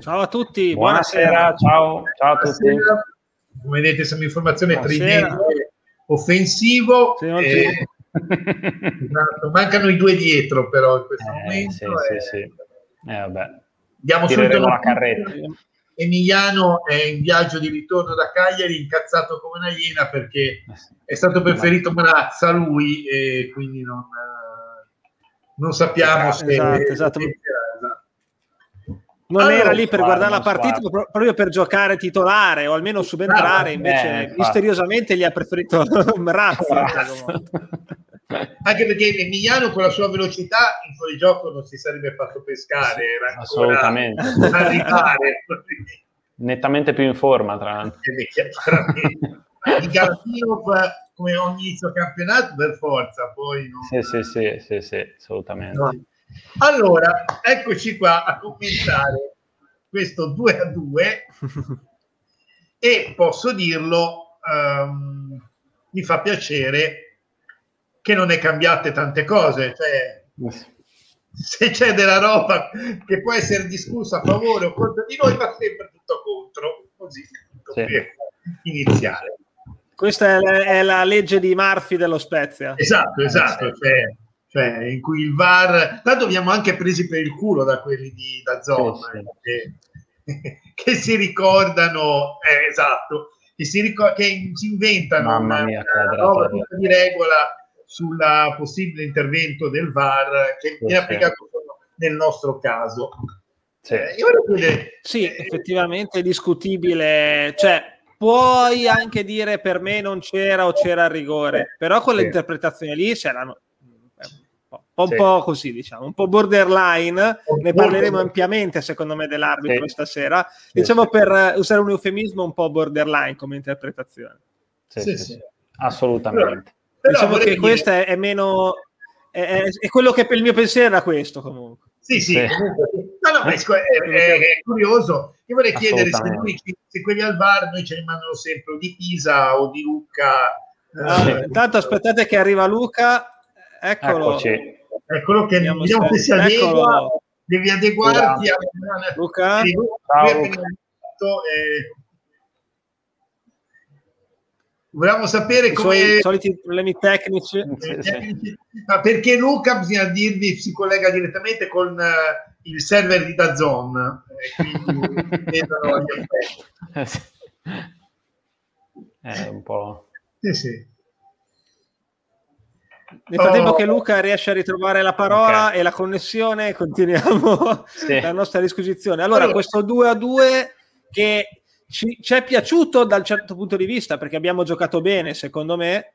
Ciao a tutti, buonasera. buonasera. Ciao, ciao a tutti. Buonasera. Come vedete siamo in formazione tridente offensivo. Sì, e... esatto. Mancano i due dietro però in questo eh, momento. Sì, e... sì, sì. Eh, vabbè. Diamo subito la carretta. Emiliano è in viaggio di ritorno da Cagliari, incazzato come una iena perché eh è stato preferito Marazza lui e quindi non, non sappiamo se... Esatto, esatto. Non allora, era lì per guardare la partita, guarda. proprio per giocare titolare o almeno subentrare, invece eh, misteriosamente gli ha preferito Marazza. Anche perché Emiliano con la sua velocità in fuorigioco non si sarebbe fatto pescare, era assolutamente. Arrivare. Nettamente più in forma, tra l'altro. Di Garfinov come ogni inizio campionato per forza, poi non... sì, sì, sì, sì, sì, assolutamente. No. Allora, eccoci qua a commentare questo 2 a 2 e posso dirlo, um, mi fa piacere che non è cambiate tante cose, cioè, se c'è della roba che può essere discussa a favore o contro di noi, va sempre tutto contro, così sì. iniziale. Questa è la, è la, legge di Murphy dello Spezia. Esatto, esatto, cioè, cioè, in cui il VAR, tanto abbiamo anche presi per il culo da quelli di da Zona, sì, sì. che, che, si ricordano, eh, esatto, che si, ricor- che si inventano mia, una, roba di regola sul possibile intervento del VAR che viene applicato solo nel nostro caso. Sì, eh, chiedere, sì eh, effettivamente è discutibile, cioè puoi anche dire per me non c'era o c'era il rigore, però con sì. l'interpretazione lì c'erano un po', sì. po' così, diciamo, un po' borderline, ne parleremo ampiamente secondo me dell'arbitro sì. stasera, diciamo per usare un eufemismo un po' borderline come interpretazione. Sì, sì, assolutamente. Però diciamo che dire... questo è, è meno... È, è, è, quello che per il mio pensiero era questo comunque. Sì, sì, sì. No, no, ma è, è, curioso. Io vorrei chiedere se, noi, se quelli al bar noi ce ne mandano sempre o di Pisa o di Luca. Ah, eh, intanto aspettate che arriva Luca. Eccolo. Eccoci. Eccolo che vediamo, vediamo se si adegua. Devi adeguarti. A... Luca. Sì, Ciao, Luca. Eh, Volevamo sapere come... I soliti problemi tecnici. Eh, tecnici. Ma perché Luca, bisogna dirvi, si collega direttamente con uh, il server di Dazon. E quindi vedono gli effetti. È un po'... Sì, sì. Nel frattempo oh. che Luca riesce a ritrovare la parola okay. e la connessione, continuiamo sì. la nostra disquisizione. Allora, allora, questo 2 a 2 che ci, ci, è piaciuto dal certo punto di vista perché abbiamo giocato bene, secondo me.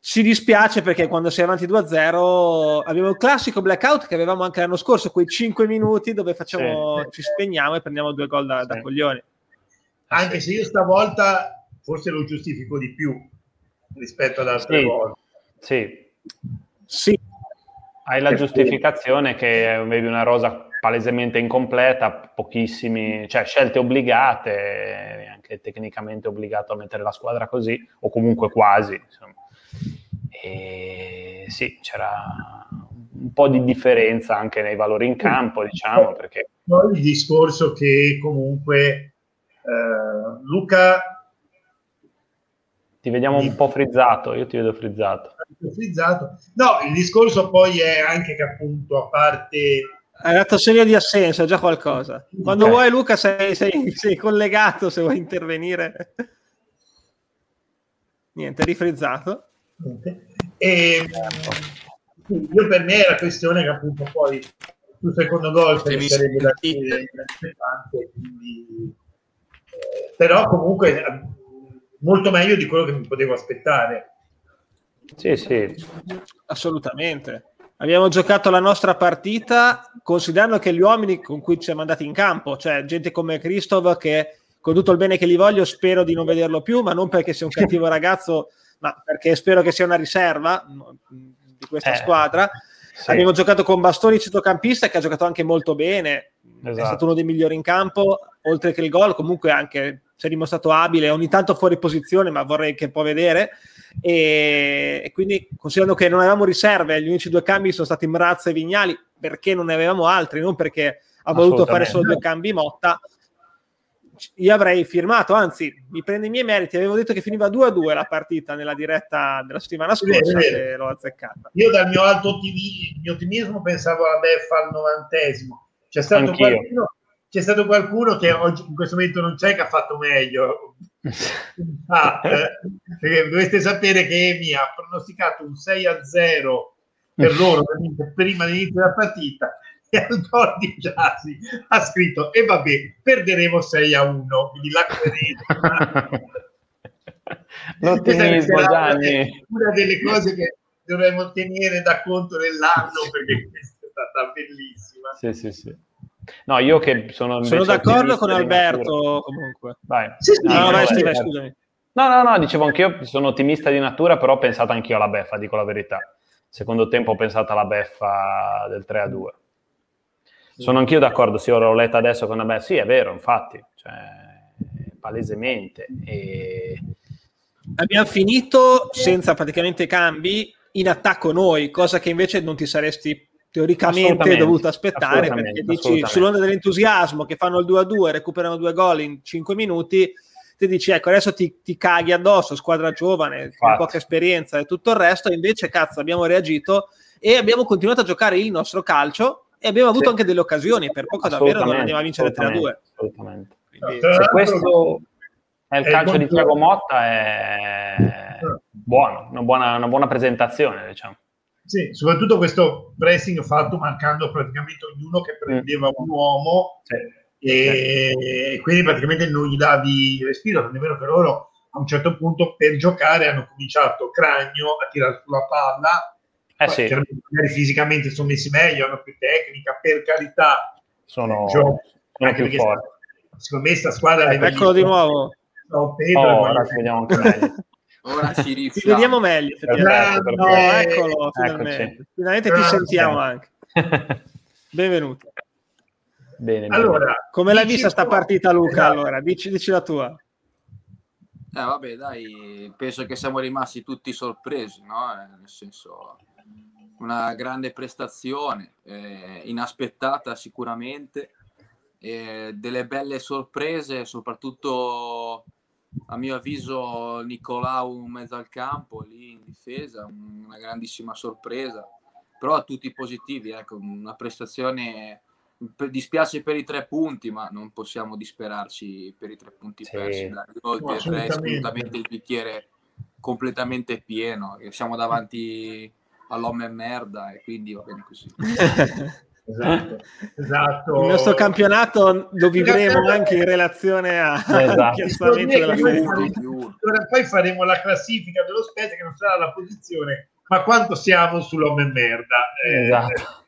Ci dispiace perché quando sei avanti 2-0 abbiamo il classico blackout che avevamo anche l'anno scorso, quei 5 minuti dove facciamo, sì. ci spegniamo e prendiamo due gol da, sì. da coglioni. Anche se io stavolta forse lo giustifico di più rispetto ad altre sì. volte. Sì. Sì. Hai la giustificazione che avevi una rosa palesemente incompleta, pochissimi, cioè scelte obbligate, anche tecnicamente obbligato a mettere la squadra così, o comunque quasi. Insomma. E sì, c'era un po' di differenza anche nei valori in campo, diciamo, perché... Poi il discorso che comunque eh, Luca... Ti vediamo un po' frizzato, io ti vedo frizzato. frizzato. No, il discorso poi è anche che appunto a parte hai dato segno di assenso, è già qualcosa. Quando okay. vuoi, Luca, sei, sei, sei, collegato se vuoi intervenire. Niente, rifrizzato. E, io per me è la questione che appunto poi sul secondo gol se mi sarebbe da dire quindi, eh, però comunque molto meglio di quello che mi potevo aspettare. Sì, sì. Assolutamente abbiamo giocato la nostra partita considerando che gli uomini con cui ci siamo andati in campo, cioè gente come Christoph che con tutto il bene che gli voglio spero di non vederlo più, ma non perché sia un cattivo ragazzo, ma perché spero che sia una riserva di questa eh, squadra. Sì. Abbiamo giocato con Bastoni centrocampista che ha giocato anche molto bene, esatto. è stato uno dei migliori in campo, oltre che il gol comunque anche si è dimostrato abile, ogni tanto fuori posizione, ma vorrei che può vedere. E, e, quindi considerando che non avevamo riserve, gli unici due cambi sono stati Mrazza e Vignali perché non ne avevamo altri, non perché ha voluto fare solo due cambi Motta, io avrei firmato, anzi, mi prendo i miei meriti. Avevo detto che finiva 2-2 la partita nella diretta della settimana scorsa e l'ho azzeccata. Io dal mio alto ottimismo, pensavo alla beffa al novantesimo. C'è stato, qualcuno, c'è stato qualcuno che oggi in questo momento non c'è che ha fatto meglio. ah, eh, dovete sapere che Emi ha pronosticato un 6 0 per loro prima dell'inizio della partita e Alberti Giasi ha scritto e vabbè perderemo 6 a 1 quindi la l'ottimismo Gianni. una delle cose che dovremmo tenere da conto nell'anno perché questa è stata bellissima. Sì sì sì no io che sono sono d'accordo con Alberto comunque. Vai. Sì, sì, no, no, vai, vai, scusami. No no no dicevo anch'io sono ottimista di natura però ho pensato anch'io alla beffa dico la verità. Secondo tempo ho pensato alla beffa del 3 a 2 sono anch'io d'accordo, sì, ora l'ho letta adesso con me, sì, è vero, infatti, cioè, palesemente. E... Abbiamo finito senza praticamente cambi in attacco noi, cosa che invece non ti saresti teoricamente dovuto aspettare perché dici sull'onda dell'entusiasmo che fanno il 2-2 recuperano due gol in 5 minuti ti dici ecco adesso ti, ti caghi addosso squadra giovane con poca esperienza e tutto il resto invece cazzo abbiamo reagito e abbiamo continuato a giocare il nostro calcio e abbiamo avuto sì. anche delle occasioni, per poco davvero non andiamo a vincere 3 a 2. Assolutamente. Quindi, se questo è il calcio di Tiago Motta, è buono, una buona, una buona presentazione, diciamo. Sì, soprattutto questo pressing fatto mancando praticamente ognuno che prendeva un uomo sì. e, sì. quindi praticamente non gli davi respiro, non è vero che loro a un certo punto per giocare hanno cominciato Cragno a tirare sulla palla eh sì. magari fisicamente sono messi meglio, hanno più tecnica, per carità. Sono, gioco, sono più forti. Secondo me sta squadra... Eh, eccolo di nuovo. No, Pedro, oh, vediamo anche meglio. Ora ci riusciamo. Ci vediamo meglio. Perfetto, no, eccolo, finalmente. Finalmente ti sentiamo anche. Benvenuto. Bene, allora, come l'hai vista sta partita Luca? Allora, dici, dici la tua. Eh, vabbè, dai, penso che siamo rimasti tutti sorpresi, no? Eh, nel senso, una grande prestazione, eh, inaspettata sicuramente, eh, delle belle sorprese, soprattutto a mio avviso Nicolau in mezzo al campo, lì in difesa, una grandissima sorpresa, però a tutti positivi, ecco, una prestazione dispiace per i tre punti, ma non possiamo disperarci per i tre punti sì. persi. Dai. Terrei assolutamente il bicchiere completamente pieno, siamo davanti all'uomo merda e quindi va bene così. esatto, esatto. Il nostro campionato lo vivremo anche in relazione al piazzamento della Ora poi faremo la classifica dello Spezia che non sarà la posizione, ma quanto siamo sull'uomo merda. Eh, esatto.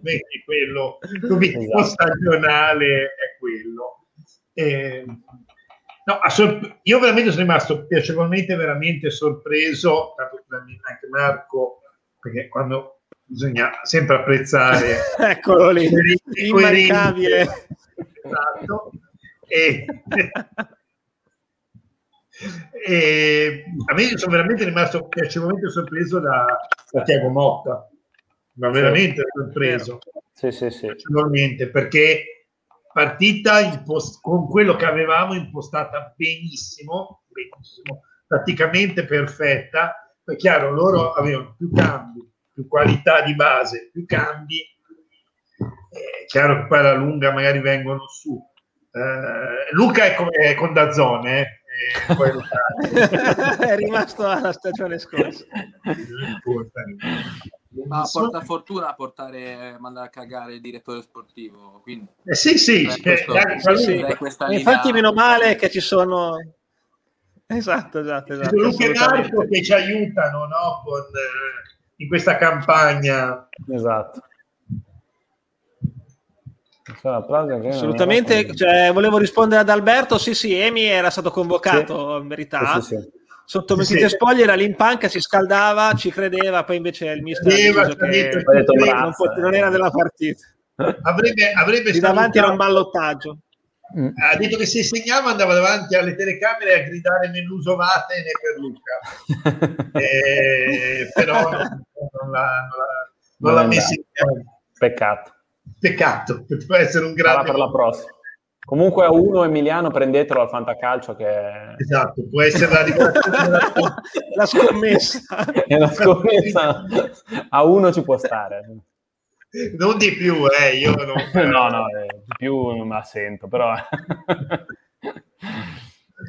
Vedi, quello l'obiettivo esatto. stagionale è quello. Eh, no, sor- io veramente sono rimasto piacevolmente veramente sorpreso, tanto anche Marco perché quando bisogna sempre apprezzare eccolo lì immancabile esatto. e, e a me sono veramente rimasto piacevolmente sorpreso da, da Tiago Motta. Ma veramente sì. sorpreso sì, sì, sì. perché partita impost- con quello che avevamo impostata benissimo, benissimo praticamente perfetta. È chiaro, loro avevano più cambi, più qualità di base, più cambi. È chiaro che poi alla lunga magari vengono su. Uh, Luca è, come, è con Dazzone, eh? è rimasto alla stagione scorsa. Ma porta fortuna a portare, mandare a cagare il direttore sportivo. Quindi, eh sì, sì, questo, sì, sì. Infatti, meno male che ci sono Esatto, esatto, esatto. Luca e Marco che ci aiutano no? Con, eh, in questa campagna. Esatto. Assolutamente, cioè, volevo rispondere ad Alberto, sì sì, Emi era stato convocato sì. in verità, sì, sì, sotto mentite sì. spoglie era lì in panca, si scaldava, ci credeva, poi invece il mister ha deciso che non, non, era della partita. Avrebbe, avrebbe davanti era un ballottaggio. Mm. Ha detto che se segnava andava davanti alle telecamere a gridare Meluso Vatene per Luca. eh, però non, non l'ha, non l'ha, non l'ha messo in Peccato. Peccato, poteva essere un grande... per la prossima. Comunque a uno Emiliano prendetelo al Fantacalcio che... Esatto, può essere la, la scommessa. È la scommessa. A uno ci può stare. Non di più, eh, io non... no, no, eh, di più non me la sento, però...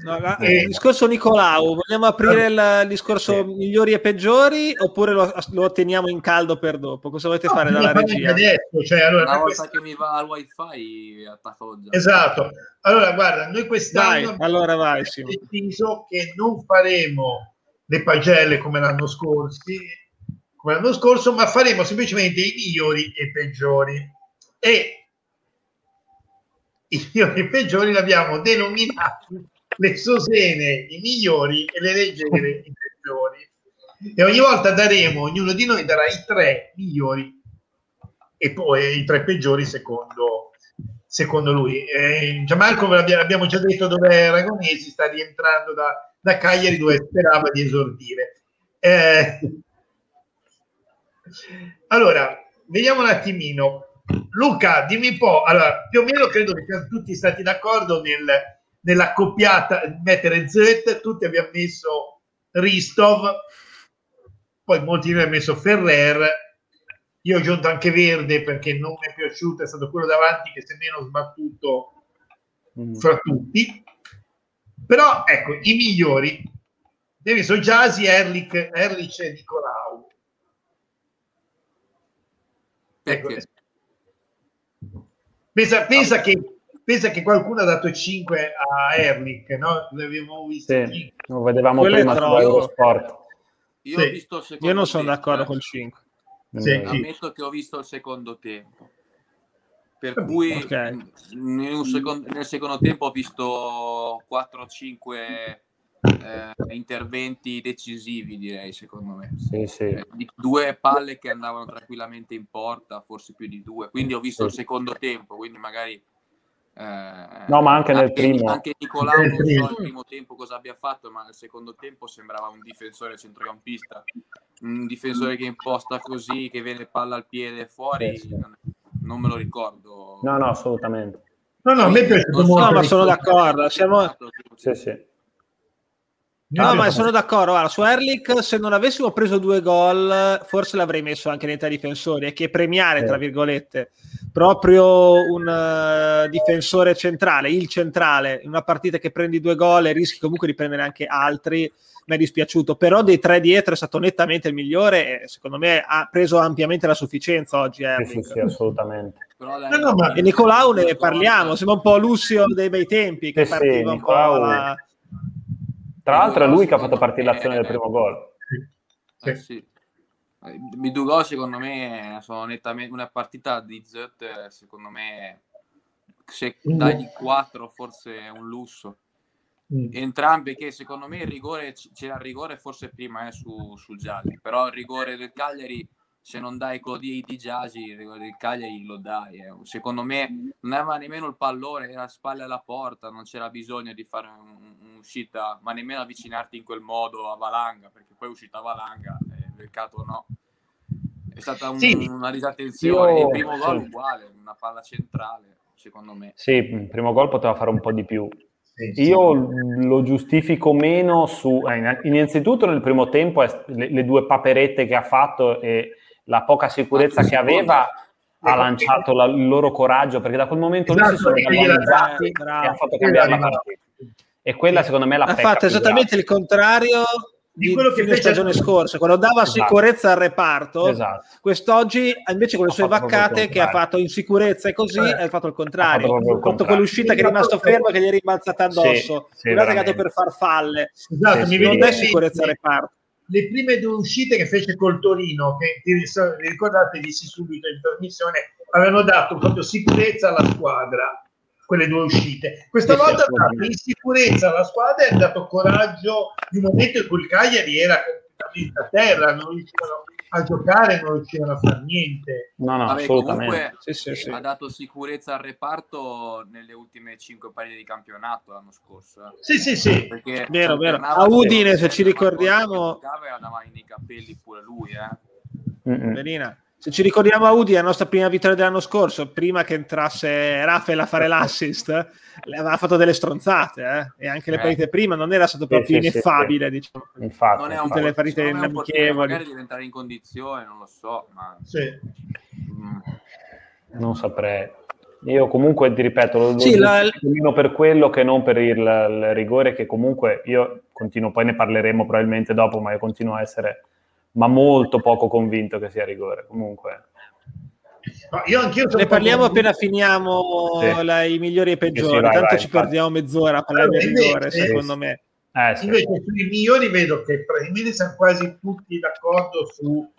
No, la, eh. Il discorso Nicolau, vogliamo aprire il discorso sì. migliori e peggiori oppure lo, lo, teniamo in caldo per dopo? Cosa volete no, fare dalla regia? Adesso, cioè, allora, Una volta questa... che mi va al wifi attacco già. Esatto. Allora, guarda, noi quest'anno Dai, allora vai, abbiamo deciso che non faremo le pagelle come l'anno scorso, come l'anno scorso, ma faremo semplicemente i migliori e i peggiori. E i migliori e i peggiori li abbiamo denominati le sosene i migliori e le leggere i peggiori. E ogni volta daremo, ognuno di noi darà i tre migliori e poi i tre peggiori secondo, secondo lui. Eh, Gianmarco abbiamo già detto dove è Aragonesi, sta rientrando da, da Cagliari dove sperava di esordire. Eh, allora, vediamo un attimino. Luca, dimmi un po', allora, più o meno credo che siamo tutti stati d'accordo nel, nella coppiata mettere Z, tutti abbiamo messo Ristov, poi molti hanno messo Ferrer, io ho aggiunto anche Verde perché non mi è piaciuto, è stato quello davanti che si è meno sbattuto mm. fra tutti. Però ecco, i migliori, Davison Giasi, Erlich, Erlich e Nicolau. Ecco. Pensa, pensa che pensa che qualcuno ha dato 5 a Erlich, no? L'abbiamo visto. Sì, lo vedevamo Quello prima su Eurosport. Io, sì. ho visto il Io non sono tempo, d'accordo eh. col 5. Sì, Ammetto che ho visto il secondo tempo. Per cui okay. nel, secondo, nel, secondo, tempo ho visto 4-5 eh, interventi decisivi, direi, secondo me. Sì, sì. Eh, due palle che andavano tranquillamente in porta, forse più di due. Quindi ho visto il secondo tempo, quindi magari eh, no, ma anche, nel primo. Anche Nicolao non so il primo tempo cosa abbia fatto, ma nel secondo tempo sembrava un difensore centrocampista, un difensore che imposta così, che viene palla al piede fuori, sì, sì. non me lo ricordo. No, no, assolutamente. No, no, a me piace molto. No, ma sono d'accordo. Siamo... Sì, sì. No, ma sono d'accordo. Guarda, su Erlich, se non avessimo preso due gol, forse l'avrei messo anche nei tre difensori. E che premiare, tra virgolette, proprio un uh, difensore centrale, il centrale, in una partita che prendi due gol e rischi comunque di prendere anche altri. Mi è dispiaciuto, però dei tre dietro è stato nettamente il migliore e secondo me ha preso ampiamente la sufficienza oggi. Erlich. Sì, sì, assolutamente. No, no, ma... E Nicolau ne parliamo, sembra un po' Lucio dei bei tempi che sì, partiva sì, un Nicolau... po' la tra l'altro è lui che ha fatto partire l'azione del primo gol. Eh, sì. I due gol secondo me sono nettamente una partita di Z secondo me se dagli 4 forse è un lusso mm. entrambi che secondo me il rigore c'era il rigore forse prima eh, su, su Gialli però il rigore del Cagliari se non dai quello di, di Giasi, il Cagliari lo dai. Eh. Secondo me non aveva nemmeno il pallone, era a spalle alla porta, non c'era bisogno di fare un'uscita, ma nemmeno avvicinarti in quel modo a Valanga, perché poi è uscita Valanga, eh, peccato no. È stata un, sì. una disattenzione. Io... Il primo gol sì. uguale, una palla centrale, secondo me. Sì, il primo gol poteva fare un po' di più. Io lo giustifico meno su... Eh, innanzitutto nel primo tempo le, le, due paperette che ha fatto e la poca sicurezza che aveva ha lanciato la, il loro coraggio perché da quel momento esatto, lì si sono galvanizzati e ha fatto cambiare la partita. E quella secondo me la ha fatto esattamente il contrario di, di quello che fece stagione scorsa quando dava esatto. sicurezza al reparto esatto. quest'oggi invece con le sue vaccate che ha fatto insicurezza e così eh. ha fatto il contrario. ha fatto quell'uscita che è rimasto fermo e che gli è rimbalzata addosso. sì, sì, non per farfalle esatto, sì, non è sicurezza al reparto le prime due uscite che fece col Torino, che ricordate, dissi subito in trasmissione, avevano dato proprio sicurezza alla squadra, quelle due uscite. Questa volta ha dato insicurezza alla squadra e ha dato coraggio di un momento in cui il Cagliari era completamente a terra, non riuscivano a giocare non riuscivano a fare niente. No, no, Vabbè, assolutamente. Sì, sì, sì. Ha dato sicurezza al reparto nelle ultime cinque partite di campionato l'anno scorso. Eh. Sì, sì, sì. Perché vero, vero. A Udine, se ci ricordiamo... Aveva davanti nei capelli pure lui, eh. Verina, se ci ricordiamo a Udi, la nostra prima vittoria dell'anno scorso, prima che entrasse Rafael a fare l'assist, aveva fatto delle stronzate, eh? e anche le eh. partite prima non era stato proprio sì, ineffabile, sì, diciamo. Infatti, non è un tutte le partite amichevoli. Magari diventare in condizione, non lo so, ma... Mm. Non saprei. Io comunque ti ripeto, lo, sì, lo la... per quello che non per il, il, rigore, che comunque io continuo, poi ne parleremo probabilmente dopo, ma io continuo a essere ma molto poco convinto che sia rigore. Comunque. No, io anch'io ne parliamo appena finiamo sì. la, i migliori e peggiori, sì, sì, vai, tanto vai, ci vai. perdiamo mezz'ora a parlare di rigore, invece, secondo me. Eh, sì. Invece sui migliori vedo che praticamente siamo quasi tutti d'accordo su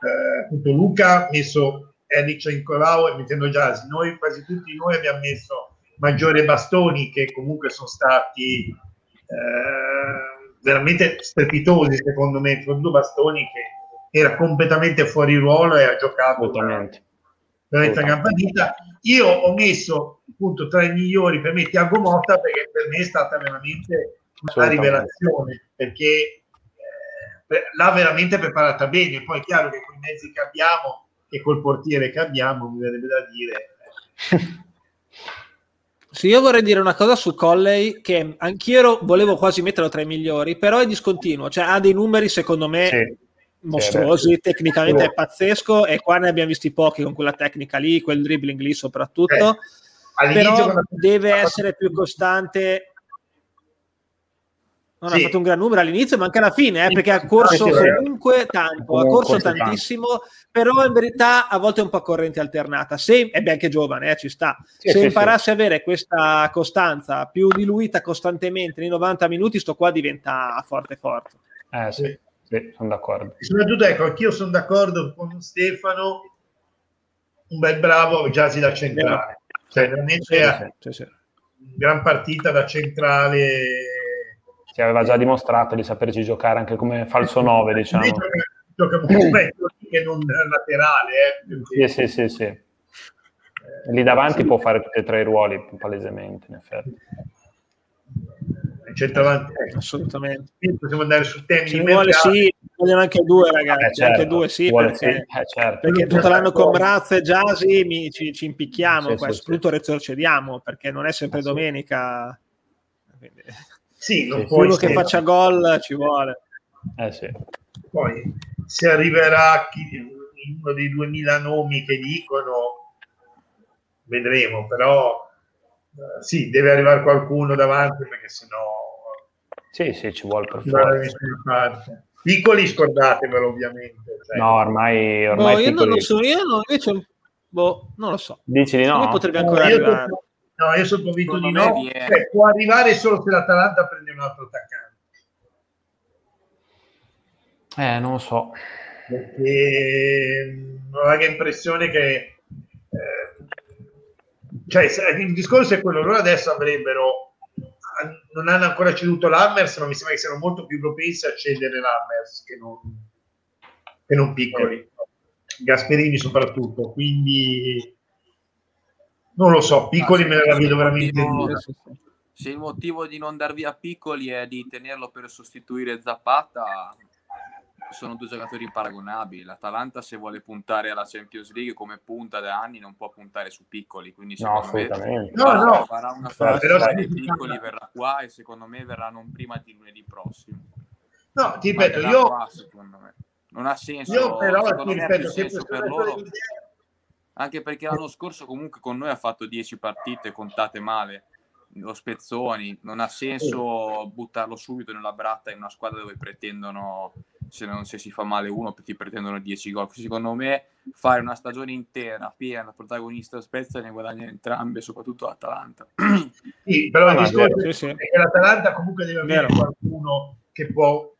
eh, Luca ha messo Erich in Colau e mettendo Jazz. Noi quasi tutti noi abbiamo messo Maggiore Bastoni che comunque sono stati eh, veramente strepitosi secondo me, con due bastoni che era completamente fuori ruolo e ha giocato veramente una gran partita. Io ho messo appunto tra i migliori per me Tiago Motta perché per me è stata veramente una rivelazione perché eh, l'ha veramente preparata bene. Poi è chiaro che con i mezzi che abbiamo e col portiere che abbiamo, mi verrebbe da dire. Sì, io vorrei dire una cosa su Colley che anch'io volevo quasi metterlo tra i migliori, però è discontinuo, cioè ha dei numeri secondo me sì, mostruosi, sì, tecnicamente è pazzesco e qua ne abbiamo visti pochi con quella tecnica lì, quel dribbling lì soprattutto, però deve essere più costante non sì. ha fatto un gran numero all'inizio, ma anche alla fine, eh, perché ha corso comunque tanto, ha corso tantissimo, però in verità a volte è un po' corrente alternata. Se, è anche giovane, eh, ci sta. Sì, Se sì, imparasse a avere questa costanza più diluita costantemente nei 90 minuti, sto qua diventa forte forte. Eh sì, sì sono d'accordo. E soprattutto, ecco, anch'io sono d'accordo con Stefano, un bel bravo Giasi da centrale. Cioè, veramente gran partita da centrale si aveva già dimostrato di saperci giocare anche come falso 9, diciamo. Gioca molto meglio che non laterale. Eh, sì, sì, sì, sì. Eh, Lì davanti sì. può fare tutti e tre i ruoli, palesemente, in effetti. Centravanti, eh, assolutamente. Possiamo andare su temi. Ci vuole, sì, vogliono anche due, ragazzi. Eh, certo. Anche due, sì, perché, sì. Eh, certo. perché tutto l'anno con Braz e Jasi mi, ci, ci, impicchiamo, sì, poi sì, soprattutto retrocediamo perché non è sempre domenica. Quindi... Sì, non sì, uno che faccia gol ci vuole. Eh sì. Poi se arriverà chi, uno dei 2000 nomi che dicono, vedremo, però eh, sì, deve arrivare qualcuno davanti perché sennò... Sì, sì, ci vuole per forza. Piccoli scordatevelo ovviamente. Cioè. No, ormai... ormai no, io non lo so, io no, invece... Boh, non lo so. Dici di no? potrebbe ancora no, arrivare. No, io sono convinto di no. Cioè, può arrivare solo se l'Atalanta prende un altro attaccante. Eh, non lo so. Perché mm, ho la impressione che... Eh, cioè, il discorso è quello, loro adesso avrebbero... Non hanno ancora ceduto l'Hammers, ma mi sembra che siano molto più propensi a cedere l'Hammers che non, che non piccoli. Gasperini soprattutto, quindi non lo so, piccoli me la vedo veramente Se il motivo di non dar via piccoli è di tenerlo per sostituire Zapata, sono due giocatori imparagonabili. L'Atalanta, se vuole puntare alla Champions League come punta da anni, non può puntare su piccoli. Quindi, secondo no, me, no, farà, no. farà una fase dei piccoli, verrà qua e secondo me verrà non prima di lunedì prossimo. No, ti ripeto, io. Qua, me. Non ha senso. Io, però, ti ripeto, senso per loro anche perché l'anno scorso comunque con noi ha fatto 10 partite contate male. Lo Spezzoni non ha senso buttarlo subito nella bratta in una squadra dove pretendono se, non, se si fa male uno ti pretendono 10 gol. Secondo me fare una stagione intera piena protagonista Spezia ne guadagna entrambe soprattutto l'Atalanta. Sì però il ah, discorso è che l'Atalanta comunque deve avere qualcuno che può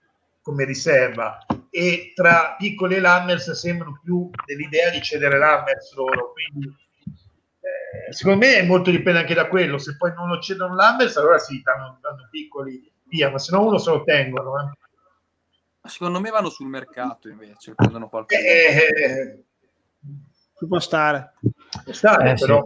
come riserva e tra piccoli e Lammers sembrano più dell'idea di cedere Lammers loro quindi eh, secondo me è molto dipende anche da quello se poi non lo cedono Lammers allora sì danno, danno piccoli via ma se no uno se lo tengono eh. secondo me vanno sul mercato invece prendono qualcosa eh, ci può stare, può stare eh, però.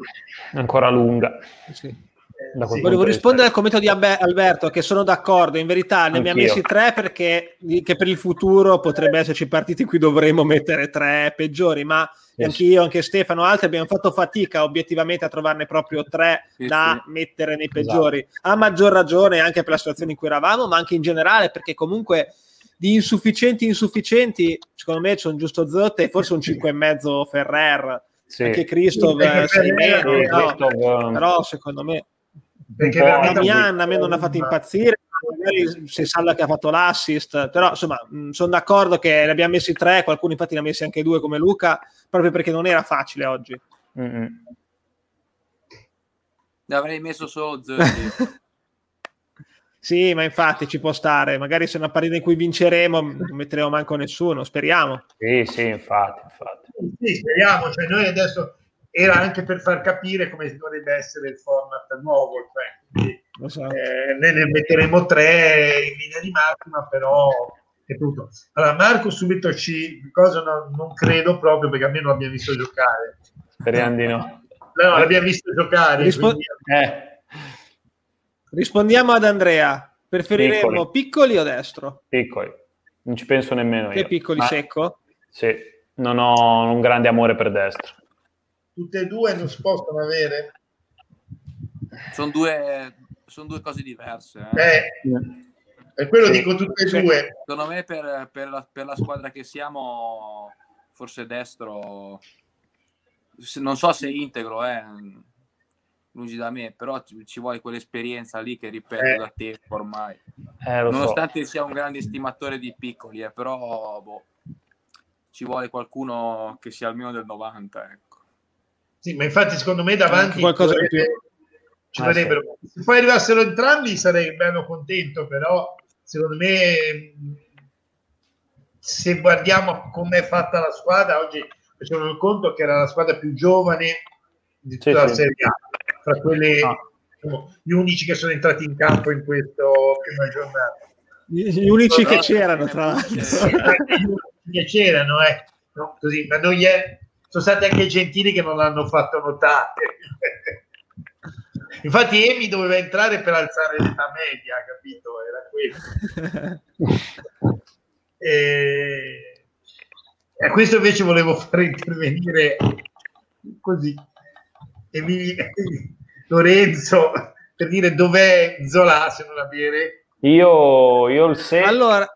Sì. ancora lunga sì. Volevo rispondere al commento di Alberto che sono d'accordo, in verità ne abbiamo messi tre perché che per il futuro potrebbe esserci partiti in cui dovremmo mettere tre peggiori, ma yes. anch'io, anche Stefano, altri abbiamo fatto fatica obiettivamente a trovarne proprio tre sì, da sì. mettere nei peggiori. Esatto. A maggior ragione anche per la situazione in cui eravamo, ma anche in generale perché comunque di insufficienti insufficienti, secondo me c'è un giusto Zotte e forse un 5,5 Ferrer. Sì. Anche Christoph sì, eh, meno, no, però secondo me perché Damian a me non ha fatto impazzire magari se Salla che ha fatto l'assist però insomma sono d'accordo che ne abbiamo messi tre qualcuno infatti ne ha messi anche due come Luca proprio perché non era facile oggi mm-hmm. ne avrei messo solo Zerri Sì, ma infatti ci può stare. Magari se è una partita in cui vinceremo, non metteremo manco nessuno. Speriamo. Sì, sì, infatti. infatti. Sì, speriamo. Cioè, noi adesso era anche per far capire come dovrebbe essere il format nuovo. Cioè, so. eh, ne, ne metteremo tre in linea di massima, però è tutto. Allora, Marco subito ci... Cosa no, non credo proprio perché a me non l'abbiamo visto giocare. Speriamo di no. No, l'abbiamo visto giocare. Rispo- quindi... eh. Rispondiamo ad Andrea. Preferiremmo piccoli, piccoli o destro? Piccoli. Non ci penso nemmeno che io. piccoli Ma... secco? Sì, non ho un grande amore per destro tutte e due non si possono avere? Sono due, sono due cose diverse. Eh. Eh, per quello sì. dico tutte e sì. due. Secondo me per, per, la, per, la, squadra che siamo, forse destro, non so se integro, eh, lungi da me, però ci, ci vuole quell'esperienza lì che ripeto eh. da tempo ormai. Eh, Nonostante so. sia un grande estimatore di piccoli, eh, però boh, ci vuole qualcuno che sia almeno del 90. Ecco. Sì, ma infatti secondo me davanti qualcosa ci ah, vorrebbero. Sì. Se poi arrivassero entrambi sarei bello contento, però secondo me se guardiamo come è fatta la squadra, oggi facciamo il conto che era la squadra più giovane di tutta sì, la Serie A, tra quelle ah. diciamo, gli unici che sono entrati in campo in questo prima giornata. Gli unici che c'erano, tra l'altro. che c'erano, eh. No, così, ma non è, sono stati anche gentili che non l'hanno fatto notare. Infatti Emi doveva entrare per alzare l'età media, capito? Era quello. e... e questo invece volevo fare intervenire così. Emi... Lorenzo, per dire dov'è Zola se non avere. Io, io il se allora...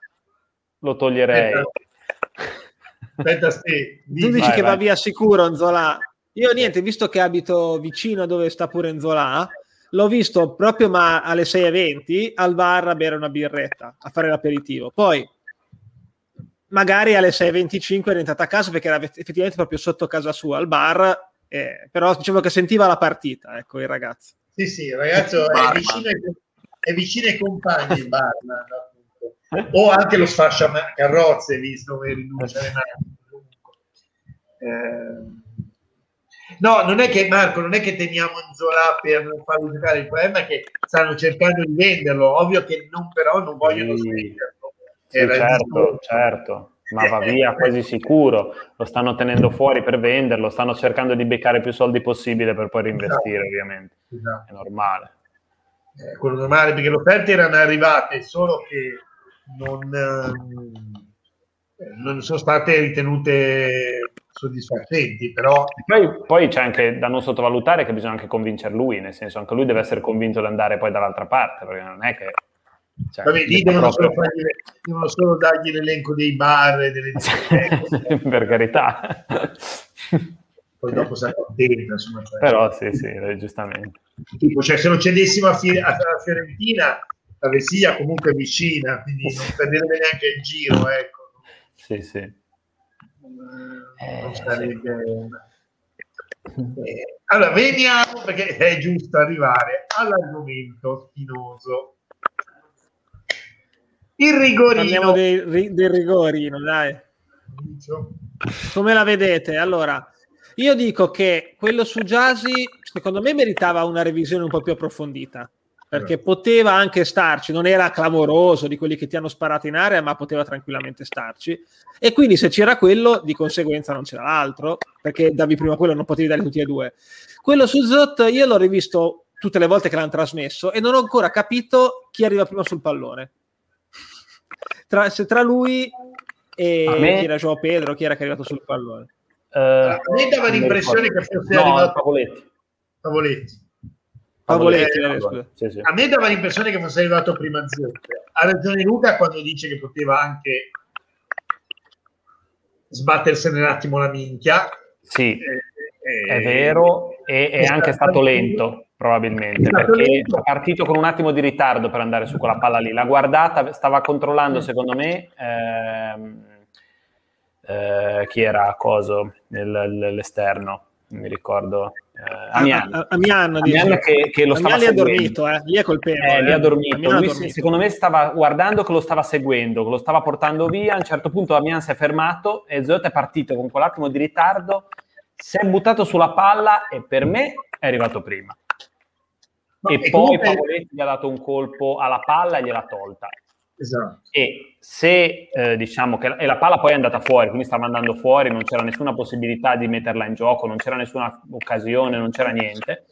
lo toglierei. Aspetta. Aspetta, sì, tu dici vai, che vai. va via sicuro Nzola. Io niente, visto che abito vicino a dove sta pure Nzola, l'ho visto proprio ma alle 6.20 al bar a bere una birretta, a fare l'aperitivo. Poi magari alle 6.25 è rientrato a casa perché era effettivamente proprio sotto casa sua al bar, eh, però dicevo che sentiva la partita, ecco il ragazzo. Sì, sì, il ragazzo è vicino, ai, è vicino ai compagni il barman o anche lo sfascia carrozze visto come rinuncia le eh, no non è che Marco non è che teniamo Zola per non farlo giocare. Il problema è che stanno cercando di venderlo. Ovvio che non però non vogliono sì. spenderlo. Sì, certo certo. Ma va via quasi sicuro. Lo stanno tenendo fuori per venderlo stanno cercando di beccare più soldi possibile per poi reinvestire esatto. ovviamente. Esatto. è normale. Eh, quello normale perché le offerte erano arrivate solo che non, eh, non sono state ritenute soddisfacenti, però... Poi, poi, c'è anche da non sottovalutare che bisogna anche convincere lui, nel senso anche lui deve essere convinto di andare poi dall'altra parte, perché non è che... Cioè, Vabbè, lì devono, proprio... solo fargli, devono solo dargli l'elenco dei bar e delle per carità. Poi dopo si accontenta, insomma. Cioè, Però sì, sì, giustamente. Tipo, cioè, se lo cedessimo a, Fier- a Fiorentina la Vesia comunque vicina, quindi non perderebbe neanche il giro, ecco. Sì, sì. Eh, non sarebbe... Eh, allora, veniamo, perché è giusto arrivare all'argomento spinoso. Il rigorino. Parliamo dei, del rigorino, dai. Come la vedete? Allora, io dico che quello su Jasi, secondo me, meritava una revisione un po' più approfondita perché certo. poteva anche starci, non era clamoroso di quelli che ti hanno sparato in area, ma poteva tranquillamente starci. E quindi se c'era quello, di conseguenza non c'era l'altro, perché davi prima quello, non potevi dare tutti e due. Quello su Zot io l'ho rivisto tutte le volte che l'hanno trasmesso e non ho ancora capito chi arriva prima sul pallone. Tra, se tra lui e me... chi era Joao Pedro, chi era che è arrivato sul pallone. Uh, a me dava l'impressione che fosse no, arrivato Pavoletti. Pavoletti. Pavoletti, Pavoletti eh, sì, sì. A me dava l'impressione che fosse arrivato prima Zucca. Ha ragione Luca quando dice che poteva anche sbattersene un attimo la minchia. Sì, eh, è vero, e è anche stato lento probabilmente perché lento. è partito con un attimo di ritardo per andare su quella palla lì. La guardata stava controllando, secondo me, ehm, eh, chi era Coso nell'esterno, non mi ricordo. Eh, Amian, ah, Amian, Amian che, che, lo Amian stava lì ha dormito, eh. lì è colpevole. Eh, lì ha eh. dormito. Ha Lui, dormito. secondo me stava guardando che lo stava seguendo, che lo stava portando via. A un certo punto Amian si è fermato e Zot è partito con quell'attimo di ritardo, si è buttato sulla palla e per me è arrivato prima. No, e, e poi comunque- Pavoletti gli ha dato un colpo alla palla e gliel'ha tolta. Esatto. E se eh, diciamo che e la palla poi è andata fuori, quindi stava andando fuori, non c'era nessuna possibilità di metterla in gioco, non c'era nessuna occasione, non c'era niente.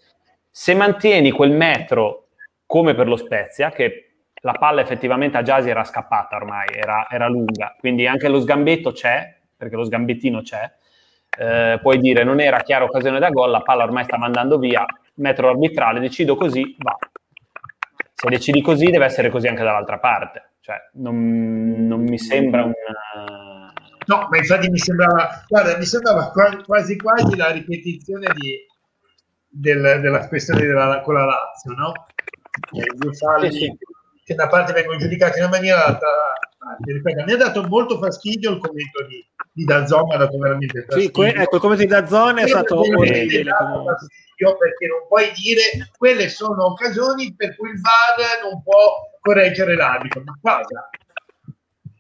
Se mantieni quel metro come per lo Spezia, che la palla effettivamente a Giasi era scappata ormai, era, era lunga, quindi anche lo sgambetto c'è, perché lo sgambettino c'è, eh, puoi dire non era chiara occasione da gol, la palla ormai stava andando via, metro arbitrale, decido così, va. Se decidi così deve essere così anche dall'altra parte, cioè non, non mi sembra una... No, ma infatti mi sembrava, guarda, mi sembrava qua- quasi quasi la ripetizione di, del- della questione della, con la Lazio, no? Eh, due falli Sì, sì. che da parte vengono giudicati in una maniera, dall'altra parte. Ripeto, mi ha dato molto fastidio il commento di, di Dazzon, mi ha dato veramente Sì, fastidio. que- ecco, il commento di Dazzone è stato orribile. perché non puoi dire quelle sono occasioni per cui il VAR non può correggere l'arbitro, ma cosa?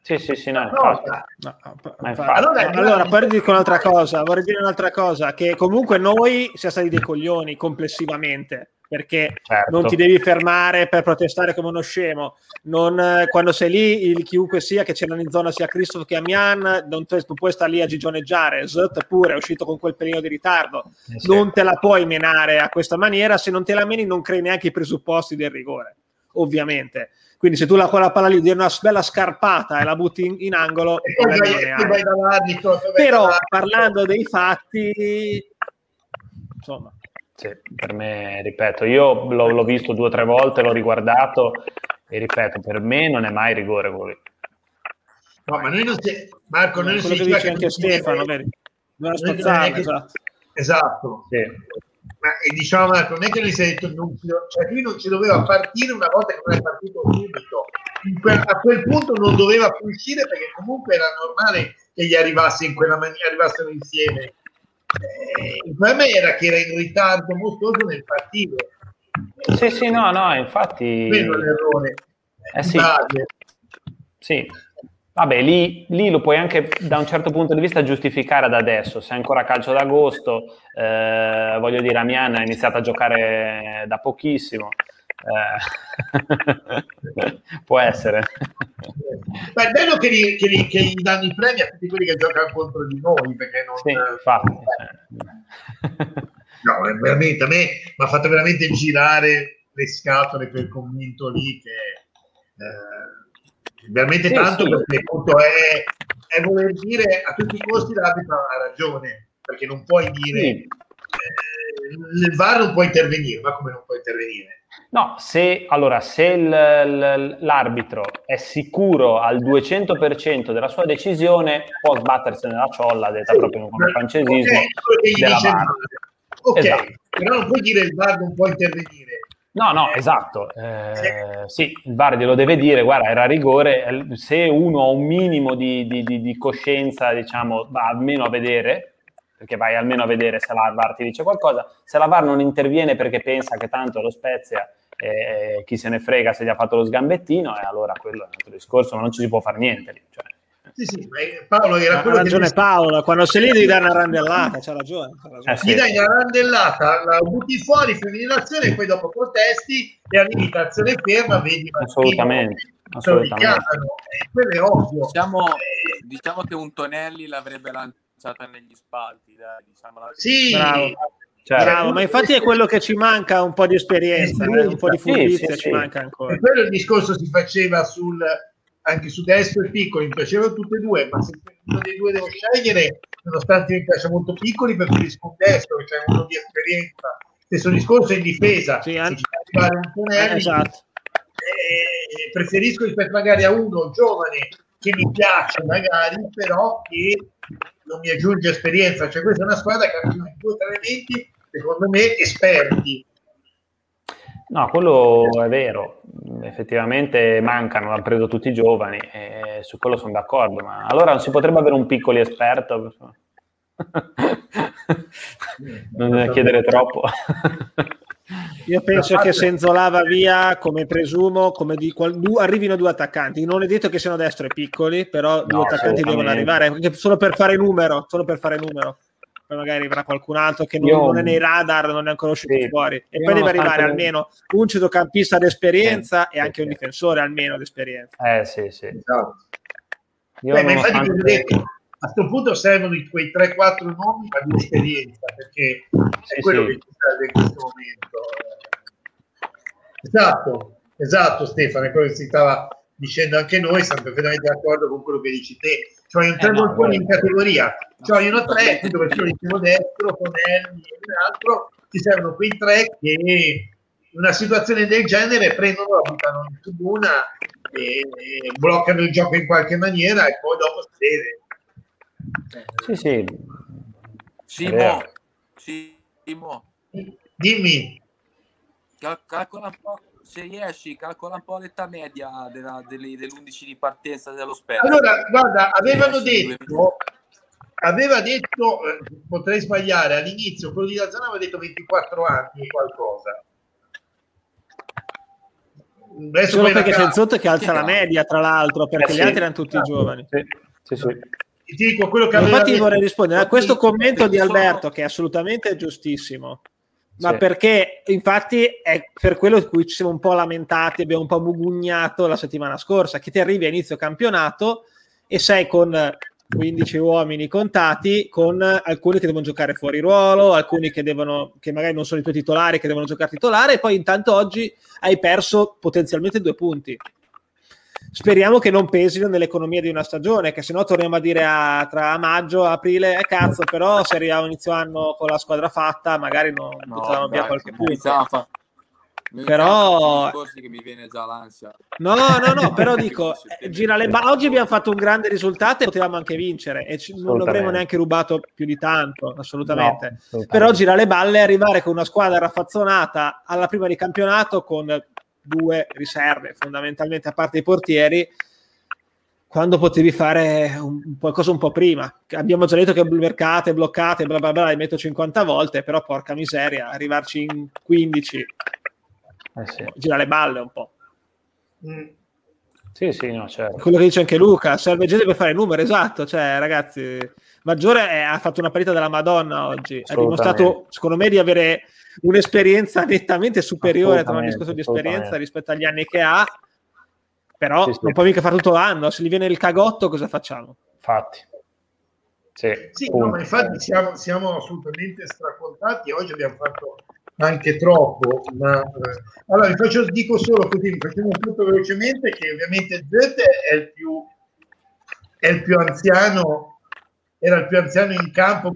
Sì, sì, sì, no. No. Allora, allora, poi dico un'altra cosa, vorrei dire un'altra cosa, che comunque noi siamo stati dei coglioni complessivamente, perché Certo. non ti devi fermare per protestare come uno scemo, Non, eh, quando sei lì, il, chiunque sia, che c'era in zona sia Christoph che Amian, non te- tu puoi stare lì a gigioneggiare, Zut pure è uscito con quel pelino di ritardo, Eh sì. non te la puoi menare a questa maniera, se non te la meni non crei neanche i presupposti del rigore, ovviamente. Quindi se tu la, quella palla lì di una bella scarpata e la butti in, in angolo, vai, Però parlando dei fatti, insomma, Sì, per me, ripeto, io l'ho, l'ho visto due o tre volte, l'ho riguardato e ripeto, per me non è mai rigore quello lì. No, ma noi non si... Marco, noi non quello si che diceva dice anche Stefano, vedi? Una spazzata, che- esatto. Esatto. Sì. Ma e diciamo Marco, non è che lui si è detto non ci, cioè lui non ci doveva partire una volta che non è partito subito. A quel punto non doveva più uscire perché comunque era normale che gli arrivasse in quella maniera, arrivassero insieme. Eh, il problema era che era in ritardo mostruoso nel partire. Sì, sì, no, no, infatti... Quello è l'errore. Eh sì. Sì, vabbè, lì, lì lo puoi anche da un certo punto di vista giustificare ad adesso. Se è ancora calcio d'agosto, eh, voglio dire, Amian ha iniziato a giocare da pochissimo. eh, può essere. Ma è bello che gli, che gli- che gli danno i premi a tutti quelli che giocano contro di noi perché non, Sì, infatti. No, veramente a me mi ha fatto veramente girare le scatole quel commento lì che eh, veramente Sì, tanto sì. perché appunto è, è voler dire a tutti i costi l'arbitro ha ragione perché non puoi dire Sì. eh, il VAR non può intervenire ma come non può intervenire No, se, allora, se il- l'arbitro è sicuro al 200% della sua decisione, può sbattersene la ciolla, detta proprio come francesismo, Ok, quello che gli della il. VAR. ok Esatto. però non puoi dire il VAR non può intervenire No, no, esatto. Eh, sì, il VAR glielo deve dire, guarda, era rigore. eh, Se uno ha un minimo di, di- di- di coscienza, diciamo, va almeno a vedere, perché vai almeno a vedere se la VAR ti dice qualcosa. Se la VAR non interviene perché pensa che tanto lo Spezia, eh, chi se ne frega se gli ha fatto lo sgambettino, e allora quello è un altro discorso, ma non ci si può fare niente lì. Cioè, sì sì Paolo era Ha quello che ragione Paolo, quando sei lì devi dare una randellata, c'ha ragione. c'ha ragione. Eh sì. gli dai una randellata, la butti fuori, femminilizzazione, e poi dopo protesti e arrivi in azione ferma, vedi Assolutamente, assolutamente. richiamano, e quello è ovvio. Diciamo, Eh, diciamo che un Tonelli l'avrebbe lanciata negli spalti, dai, diciamo la- sì, Bravo. Certo. Bravo, ma infatti è quello che ci manca un po' di esperienza, eh, un po' di furbizia sì, sì, ci sì. manca ancora. E quello il discorso si faceva sul, anche su destro e piccoli, mi piacevano tutte e due, ma se uno dei due devo scegliere, nonostante mi piaccia molto piccoli, preferisco un destro, che c'è uno di esperienza. Stesso discorso in difesa, sì, an- un Tonelli, eh, esatto. eh, preferisco rispetto magari a uno giovane che mi piace magari, però che non mi aggiunge esperienza. Cioè questa è una squadra che ha due o tre elementi secondo me, esperti. No, quello è vero, effettivamente mancano, hanno preso tutti i giovani e su quello sono d'accordo, ma allora non si potrebbe avere un piccolo esperto? non è chiedere troppo. Io penso che Senzola va via, come presumo, come di, qual, du, arrivino due attaccanti. Non è detto che siano destro e piccoli, però no, due attaccanti devono arrivare, solo per fare numero, solo per fare numero poi magari avrà qualcun altro che non, io, non, è nei radar, non è ancora uscito sì, fuori. E poi deve arrivare almeno un centrocampista d'esperienza sì, e anche sì, un difensore almeno d'esperienza. Eh sì, sì. Esatto. Io Beh, ma infatti detto, a questo punto servono quei 3-4 nomi ma di esperienza, perché è quello che ci serve in questo momento. Esatto, esatto Stefano, è quello che si stava dicendo anche noi, siamo perfettamente d'accordo con quello che dici te cioè un tre eh, in categoria, cioè uno tre dove c'è il primo destro, Tonelli e un altro, ci servono quei tre che in una situazione del genere prendono, la buttano in tribuna e, e bloccano il gioco in qualche maniera e poi dopo si vede. Sì, sì. Simo, Simo. Dimmi. Calcola un po' se riesci, calcola un po' l'età media della, delle, dell'11 di partenza dello Spezia. Allora, guarda, avevano detto, aveva detto, eh, potrei sbagliare, all'inizio quello di Lazzano aveva detto 24 anni e qualcosa. Adesso Solo perché c'è il sotto che alza la media, tra l'altro, perché eh, gli altri erano tutti giovani. Sì, sì, sì. Ti dico quello che Infatti vorrei rispondere a questo commento di Alberto, che è assolutamente giustissimo ma sì. perché infatti è per quello di cui ci siamo un po' lamentati, abbiamo un po' mugugnato la settimana scorsa, che ti arrivi a inizio campionato e sei con 15 uomini contati, con alcuni che devono giocare fuori ruolo, alcuni che, devono, che magari non sono i tuoi titolari, che devono giocare titolare, e poi intanto oggi hai perso potenzialmente due punti speriamo che non pesino nell'economia di una stagione, che se no torniamo a dire a, tra maggio e aprile, eh cazzo, però se arriviamo inizio anno con la squadra fatta, magari non no, buttavano via qualche punto. Però che mi viene già l'ansia. No, no, no, però dico, gira le ba- oggi abbiamo fatto un grande risultato e potevamo anche vincere e ci, non avremmo neanche rubato più di tanto, assolutamente. No, assolutamente. Però gira le balle arrivare con una squadra raffazzonata alla prima di campionato con due riserve fondamentalmente a parte i portieri quando potevi fare un, qualcosa un po' prima. Abbiamo già detto che mercate, bloccate, bla bla bla, le metto 50 volte, però porca miseria, arrivarci in 15, eh sì. gira le balle un po'. Mm. Sì, sì, no, certo. Quello che dice anche Luca, serve gente per fare numero, esatto, cioè ragazzi, Maggiore è, ha fatto una partita della Madonna oggi, ha dimostrato secondo me di avere un'esperienza nettamente superiore tra un discorso di esperienza rispetto agli anni che ha, però sì, sì. non può mica fare tutto l'anno, se gli viene il cagotto cosa facciamo? Infatti. Sì, sì no, ma infatti siamo, siamo assolutamente stracontati, oggi abbiamo fatto anche troppo, ma eh, allora vi faccio, dico solo così, facciamo tutto velocemente che ovviamente Zete è il più è il più anziano era il più anziano in campo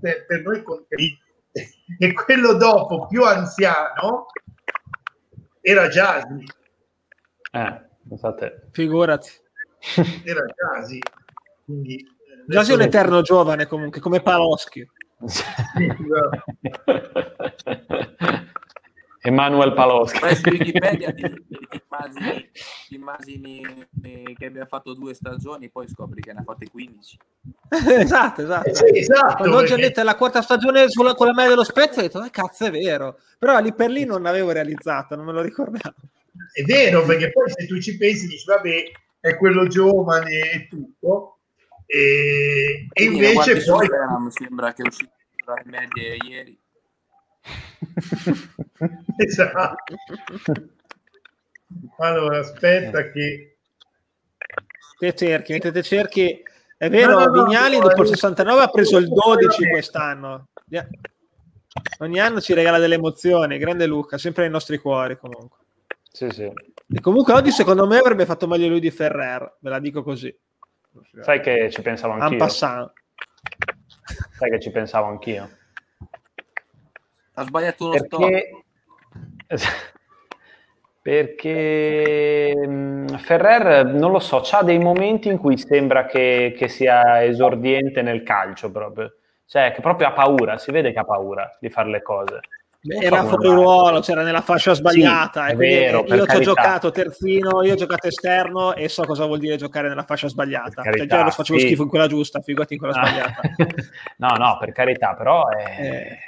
per, per noi e quello dopo più anziano era Giasi. Eh, pensate. Figurati. Era Giasi. Quindi, Giasi è un eterno giovane comunque, come Paloschi. Emanuele Paloschi. Su Wikipedia ti, immagini, immagini eh, che abbia fatto due stagioni, poi scopri che ne ha fatte 15. esatto, esatto. Eh, sì, esatto Quando perché... detto la quarta stagione sulla, con la media dello Spezia, ho detto, eh, cazzo, è vero. Però lì per lì non l'avevo realizzato, non me lo ricordavo. È vero, perché poi se tu ci pensi, dici, vabbè, è quello giovane e tutto. E, e invece poi... Mi sembra che è uscito dalle medie ieri. esatto. Allora, aspetta che... Te cerchi, te cerchi... È vero, no, no, Vignali no, dopo il 69 ha preso il 12 quest'anno. Ogni anno ci regala delle emozioni, grande Luca, sempre nei nostri cuori comunque. Sì, sì. E comunque oggi secondo me avrebbe fatto meglio lui di Ferrer, ve la dico così. Sai che ci pensavo anch'io. Sai che ci pensavo anch'io. Ha sbagliato uno perché... perché mm, Ferrer, non lo so, ha dei momenti in cui sembra che, che sia esordiente nel calcio proprio. Cioè, che proprio ha paura, si vede che ha paura di fare le cose era fuori ruolo, c'era nella fascia sbagliata. Sì, vero, io ci ho giocato terzino, io ho giocato esterno e so cosa vuol dire giocare nella fascia sbagliata. Carità, cioè, già lo facevo sì. schifo in quella giusta, figurati in quella ah. sbagliata. no, no, per carità, però è... eh.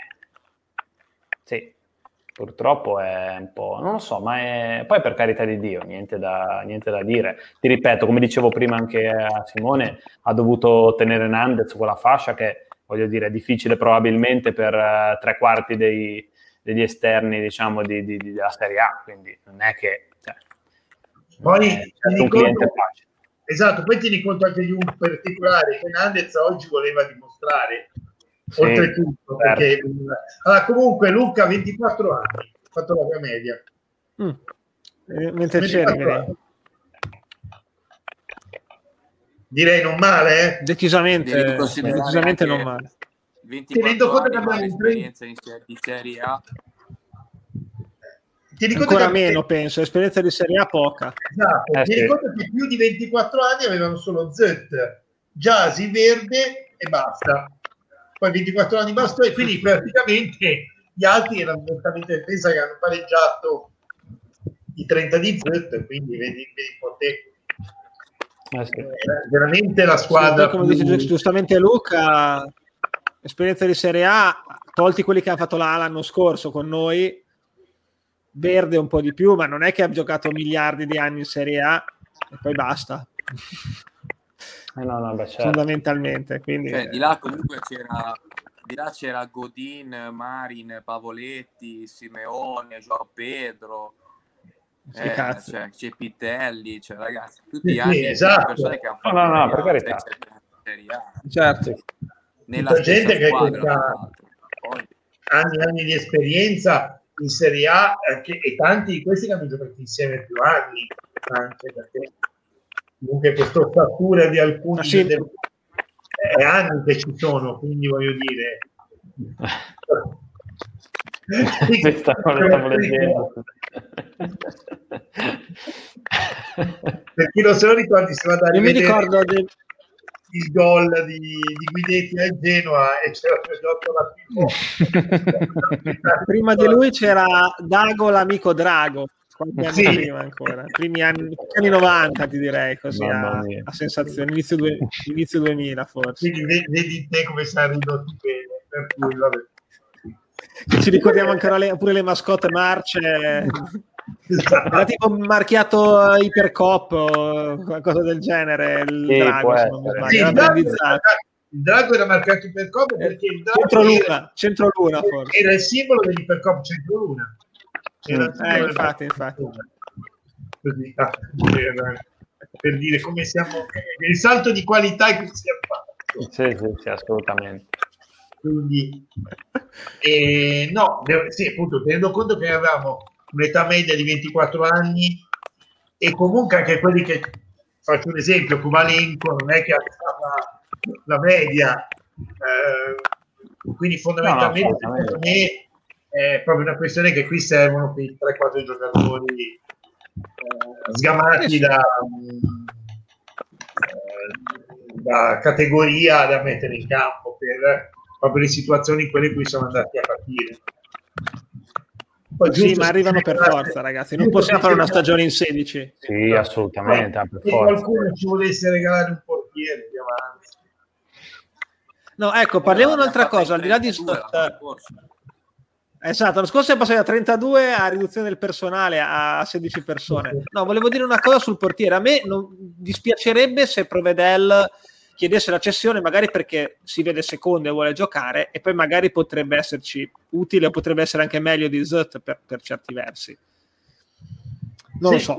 Purtroppo è un po', non lo so, ma è... poi per carità di Dio, niente da, niente da dire. Ti ripeto, come dicevo prima anche a Simone, ha dovuto tenere Nandez quella fascia che, voglio dire, è difficile probabilmente per uh, tre quarti dei degli esterni diciamo di, di, di, della Serie A, quindi non è che cioè, poi è certo un cliente facile. Esatto, poi tieni conto anche di un particolare che Nandez oggi voleva dimostrare, sì, oltretutto, certo. perché allora, comunque Luca 24 anni, ha fatto la mia media. Mm. Eh, mentre c'è direi non male, eh? decisamente, decisamente non male. 24 anni conto che esperienza in, di Serie A. Ti Ancora meno, penso, esperienza di Serie A poca. Esatto, eh, sì. ricordo che più di 24 anni avevano solo Z, Jasi, Verde e basta. Poi 24 anni basta e quindi praticamente gli altri erano direttamente difesa che hanno pareggiato i 30 di Z, quindi vedi, vedi un te. Eh veramente la squadra. Sì, come più... dice giustamente Luca, esperienza di Serie A, tolti quelli che hanno fatto la l'anno scorso con noi, Verde un po' di più, ma non è che ha giocato miliardi di anni in Serie A e poi basta. Eh no, no, beh, certo. Fondamentalmente. Quindi... Cioè, di là comunque c'era, di là c'era Godin, Marin, Pavoletti, Simeone, Gio Pedro. Eh, cioè, c'è Pitelli, cioè, ragazzi, tutti gli anni esatto. persone che hanno fatto no, no, no, per carità. Certo nella gente che ha anni e anni di esperienza in Serie A eh, che, e tanti di questi che hanno giocato insieme più anni anche perché comunque questa ossatura di alcuni ah, sì. de- è anni che ci sono quindi voglio dire. Per chi non se lo ricordi si va a mi ricordo de- il gol di, di Guidetti al Genoa e c'era la prima di lui c'era Dago l'amico Drago qualche anno sì. prima ancora primi anni, anni 90 ti direi così a, a, sensazione inizio, due, inizio 2000 forse quindi vedi te come sei ridotti bene per cui vabbè ci ricordiamo ancora le, pure le mascotte marce Esatto. Era tipo marchiato Ipercop o qualcosa del genere. Il sì, drago, sì, il, drago era, il drago era marchiato Ipercop eh, perché il drago centro luna, centro luna forse. era il simbolo dell'Ipercop centro luna. Era eh, infatti, infatti. Così, ah, per, per, dire come siamo, il salto di qualità che si è fatto. Sì, sì, sì, assolutamente. Quindi, eh, no, sì, appunto, tenendo conto che avevamo un'età media di 24 anni e comunque anche quelli che faccio un esempio Kumalenko non è che ha la media eh, quindi fondamentalmente no, no, per me è proprio una questione che qui servono quei 3-4 giocatori eh, sgamati da, eh, da categoria da mettere in campo per proprio le situazioni in quelle in cui sono andati a partire poi, sì, ma arrivano per forza, ragazzi. Non possiamo fare una stagione in 16. Sì, assolutamente. No, se qualcuno ci volesse regalare un portiere più avanti. No, ecco, parliamo di un'altra cosa. Al di là di Esatto, l'anno scorso siamo passati da 32 a riduzione del personale a 16 persone. No, volevo dire una cosa sul portiere. A me non dispiacerebbe se Provedel chiedesse la cessione magari perché si vede secondo e vuole giocare e poi magari potrebbe esserci utile o potrebbe essere anche meglio di Zut per, per certi versi. Non sì, lo so.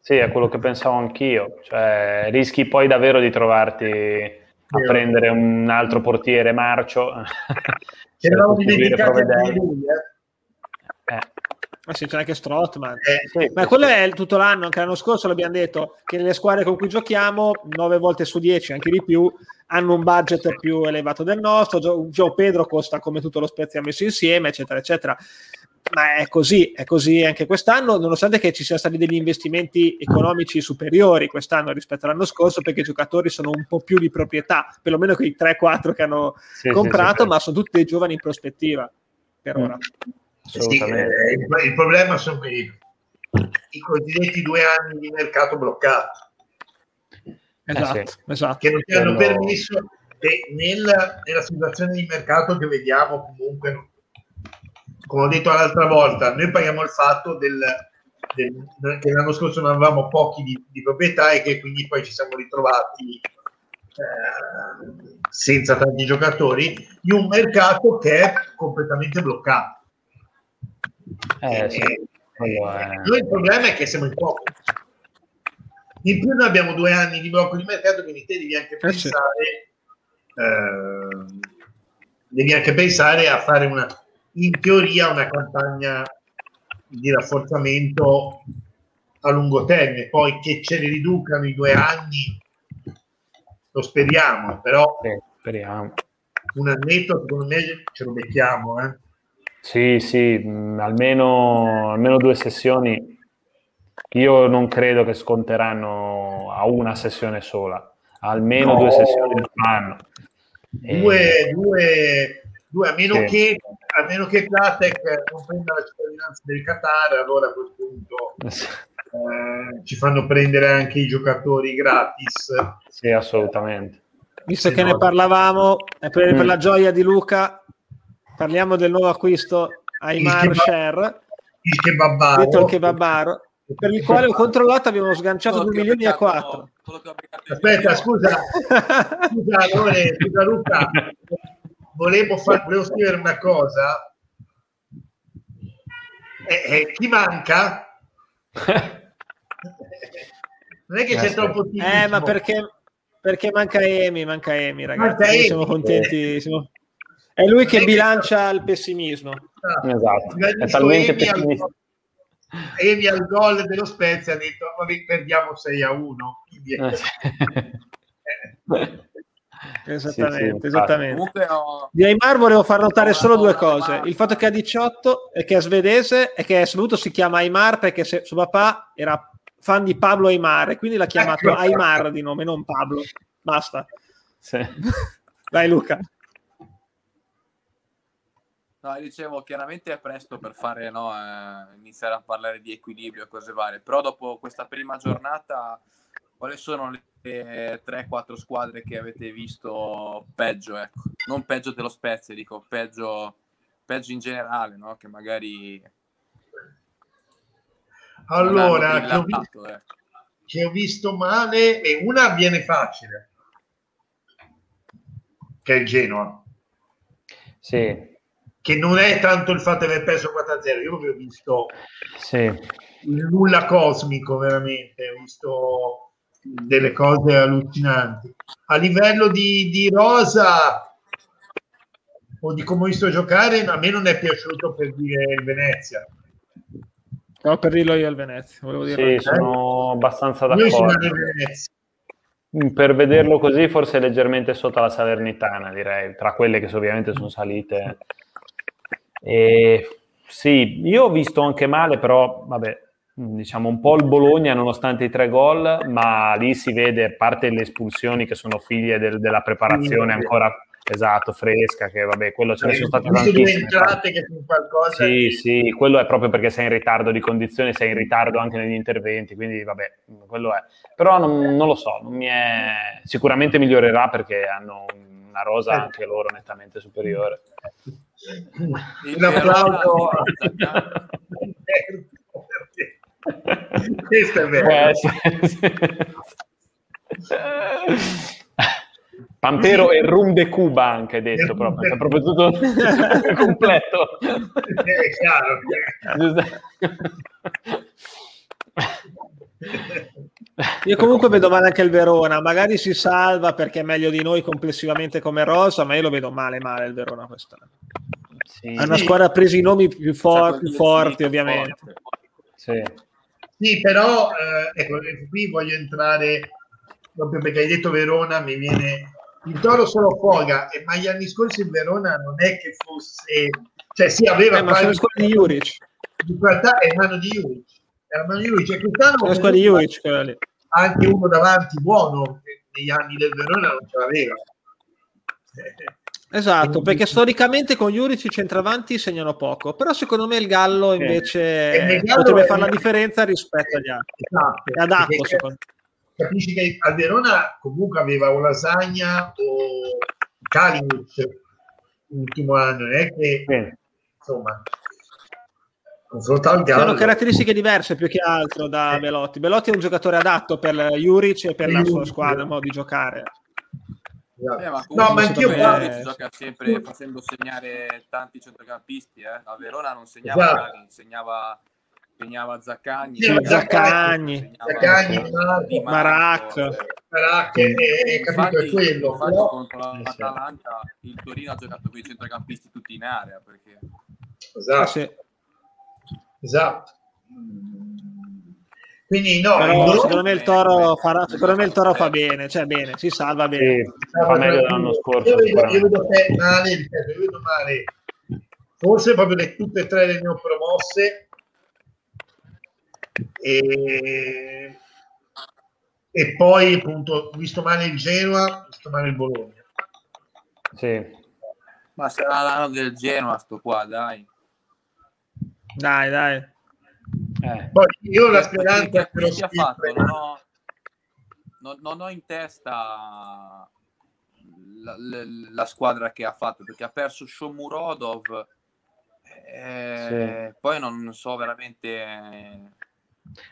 sì, è quello che pensavo anch'io. Cioè, rischi poi davvero di trovarti a prendere un altro portiere marcio. Ci eravamo dimenticati di lui, eh. eh. Ma sì, c'è anche Strottman. Eh, sì, Ma quello è tutto l'anno, anche l'anno scorso l'abbiamo detto, che nelle squadre con cui giochiamo, 9 volte su 10, anche di più, hanno un budget più elevato del nostro. Gio, Gio Pedro costa come tutto lo Spezia messo insieme, eccetera, eccetera. Ma è così, è così anche quest'anno, nonostante che ci siano stati degli investimenti economici superiori quest'anno rispetto all'anno scorso, perché i giocatori sono un po' più di proprietà, perlomeno quei 3-4 che hanno sì, comprato, sì, ma sono tutti dei giovani in prospettiva per ora. Sì, eh, il, il, problema sono i, i cosiddetti due anni di mercato bloccato. Esatto, eh sì. esatto. Che non ti hanno permesso che nella, nella, situazione di mercato che vediamo comunque, come ho detto l'altra volta, noi paghiamo il fatto del, del, che l'anno scorso non avevamo pochi di, di, proprietà e che quindi poi ci siamo ritrovati eh, senza tanti giocatori in un mercato che è completamente bloccato. Eh, sì. Noi il problema è che siamo in poco. In più noi abbiamo due anni di blocco di mercato, quindi te devi anche eh, pensare, eh, devi anche pensare a fare una, in teoria, una campagna di rafforzamento a lungo termine. Poi che ce ne riducano i due anni, lo speriamo, però sì, speriamo. un annetto secondo me ce lo mettiamo. Eh. Sì, sì, almeno, almeno due sessioni io non credo che sconteranno a una sessione sola, almeno no. due sessioni al anno. Due, e... due, due, a meno sì. che a meno che Platec non prenda la cittadinanza del Qatar, allora a quel punto eh, ci fanno prendere anche i giocatori gratis. Sì, assolutamente. Visto sì, che no. ne parlavamo, per, per mm. la gioia di Luca, parliamo del nuovo acquisto Aymar Sher. Il kebabaro. Detto il kebabaro per il quale ho controllato abbiamo sganciato 2 milioni e 4 aspetta scusa scusa, allora, scusa Luca volevo, far, volevo scrivere una cosa. Eh, eh, chi manca? Non è che c'è troppo ottimismo eh ma perché, perché manca Emi manca Emi ragazzi. Manca siamo contenti siamo... è lui che bilancia il pessimismo. Esatto. È talmente pessimista Emi al gol dello Spezia ha detto vabbè perdiamo 6 a 1 quindi. Eh. Esattamente, sì, sì, esattamente. Ho... di Aymar volevo far notare solo due cose il fatto che ha 18 e che è svedese e che è saluto si chiama Aymar perché se, suo papà era fan di Pablo Aymar e quindi l'ha chiamato ecco. Aymar di nome non Pablo basta sì. dai Luca No, dicevo, chiaramente è presto per fare, no, eh, iniziare a parlare di equilibrio e cose varie, però dopo questa prima giornata, quali sono le 3-4 squadre che avete visto peggio? Ecco. Non peggio dello Spezia, dico peggio, peggio in generale, no? che magari... Allora, che ho, visto, ecco. che ho visto male, e una viene facile, che è il Genoa. Sì, che non è tanto il fatto di aver perso 4-0, io ho visto sì. il nulla cosmico veramente, ho visto delle cose allucinanti. A livello di, di rosa o di come ho visto giocare, a me non è piaciuto per dire il Venezia. No, per dirlo io al Venezia, volevo dire. Sì, sono abbastanza d'accordo. Per vederlo così, forse leggermente sotto la Salernitana, direi, tra quelle che ovviamente sono salite e, sì, io ho visto anche male, però vabbè, diciamo un po' il Bologna nonostante i tre gol, ma lì si vede, a parte le espulsioni che sono figlie del, della preparazione ancora esatto, fresca, che vabbè, quello ce ne sono state tantissime. che sono qualcosa sì, di... sì, quello è proprio perché sei in ritardo di condizione, sei in ritardo anche negli interventi, quindi vabbè, quello è. Però non, non lo so, non mi è... sicuramente migliorerà perché hanno una rosa anche loro nettamente superiore. Un applauso. Questo è vero. Eh, sì, sì. Pampero e Rum de Cuba anche detto proprio, è proprio tutto completo. È chiaro. Io comunque vedo male anche il Verona, magari si salva perché è meglio di noi complessivamente come rosa, ma io lo vedo male male il Verona quest'anno. Sì. È una squadra ha preso i nomi più, for- più forti, ovviamente. Sì. Sì però eh, ecco, qui voglio entrare proprio perché hai detto Verona, mi viene il Toro solo Foga, ma gli anni scorsi il Verona non è che fosse, cioè sì, aveva eh, ma sono squadre di Juric. In realtà è mano di Juric. È mano di Juric. Cioè, quest'anno sono squadre di Juric, anche uno davanti buono negli anni del Verona non ce l'aveva. Esatto, perché storicamente con Juric i centravanti segnano poco, però secondo me il Gallo invece eh, Gallo potrebbe fare la differenza rispetto agli altri. Esatto, è adatto secondo me capisci che al Verona comunque aveva o Lasagna o Kalinic l'ultimo anno, non è che sì. insomma confrontato al Gallo. Sono caratteristiche diverse più che altro da eh. Belotti. Belotti è un giocatore adatto per Juric e per la sua squadra, il modo di giocare. Eh, ma no, ma anch'io me... gioca sempre facendo segnare tanti centrocampisti. Eh. A Verona non segnava esatto. Cali, segnava segnava Zaccagni, sì, Zaccagni, Zaccagni, Marac, Marac è capito è quello. Infatti però... contro l'Atalanta il Torino ha giocato con i centrocampisti tutti in area perché... Esatto. sì. Esatto. Quindi no, Però, secondo me il Toro farà, secondo me il Toro fa bene, cioè bene, si salva bene. Sì, fa meglio dell'anno scorso. Io vedo, io vedo male, io vedo male. Forse proprio le, tutte e tre le neopromosse e, e poi appunto visto male il Genoa, visto male il Bologna. Sì. Ma sarà l'anno del Genoa sto qua, dai. Dai, dai. Eh. Poi io ho la speranza che lo sia fatto, non ho, non, non ho in testa la, la, la, squadra che ha fatto perché ha perso Shomurodov eh, sì. poi non so veramente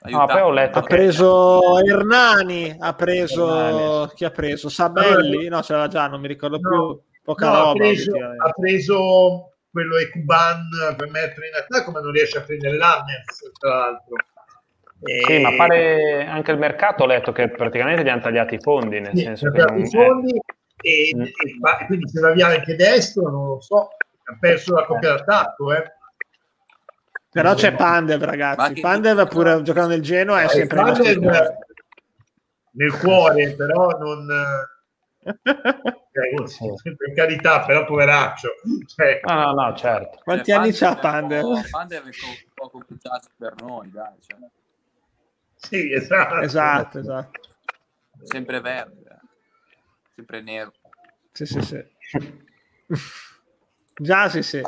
No, poi ho letto ha preso Hernani, ha preso Hernani. chi ha preso? Sabelli? No, c'era già, non mi ricordo no, più. Poca no, roba. Ha preso, ha preso quello Ecuban per mettere in attacco, ma non riesce a prendere l'Anners, tra l'altro. E... Sì, ma pare anche il mercato ho letto che praticamente gli hanno tagliato i fondi, nel sì, senso che non... i fondi e, mm. e, quindi se va via anche destro, non lo so, ha perso la coppia d'attacco, eh. Però c'è Pandev, ragazzi. Pandev pure giocando nel Genoa è eh, sempre Pandev nel cuore, però non eh, per carità, però poveraccio. Cioè... No, no, no, certo. Quanti cioè, anni c'ha Pandev? Pandev è un po' complicato per noi, dai. Cioè. Sì, esatto. Esatto, esatto. Sempre verde, eh. sempre nero. Sì, sì, sì. Già, sì, sì.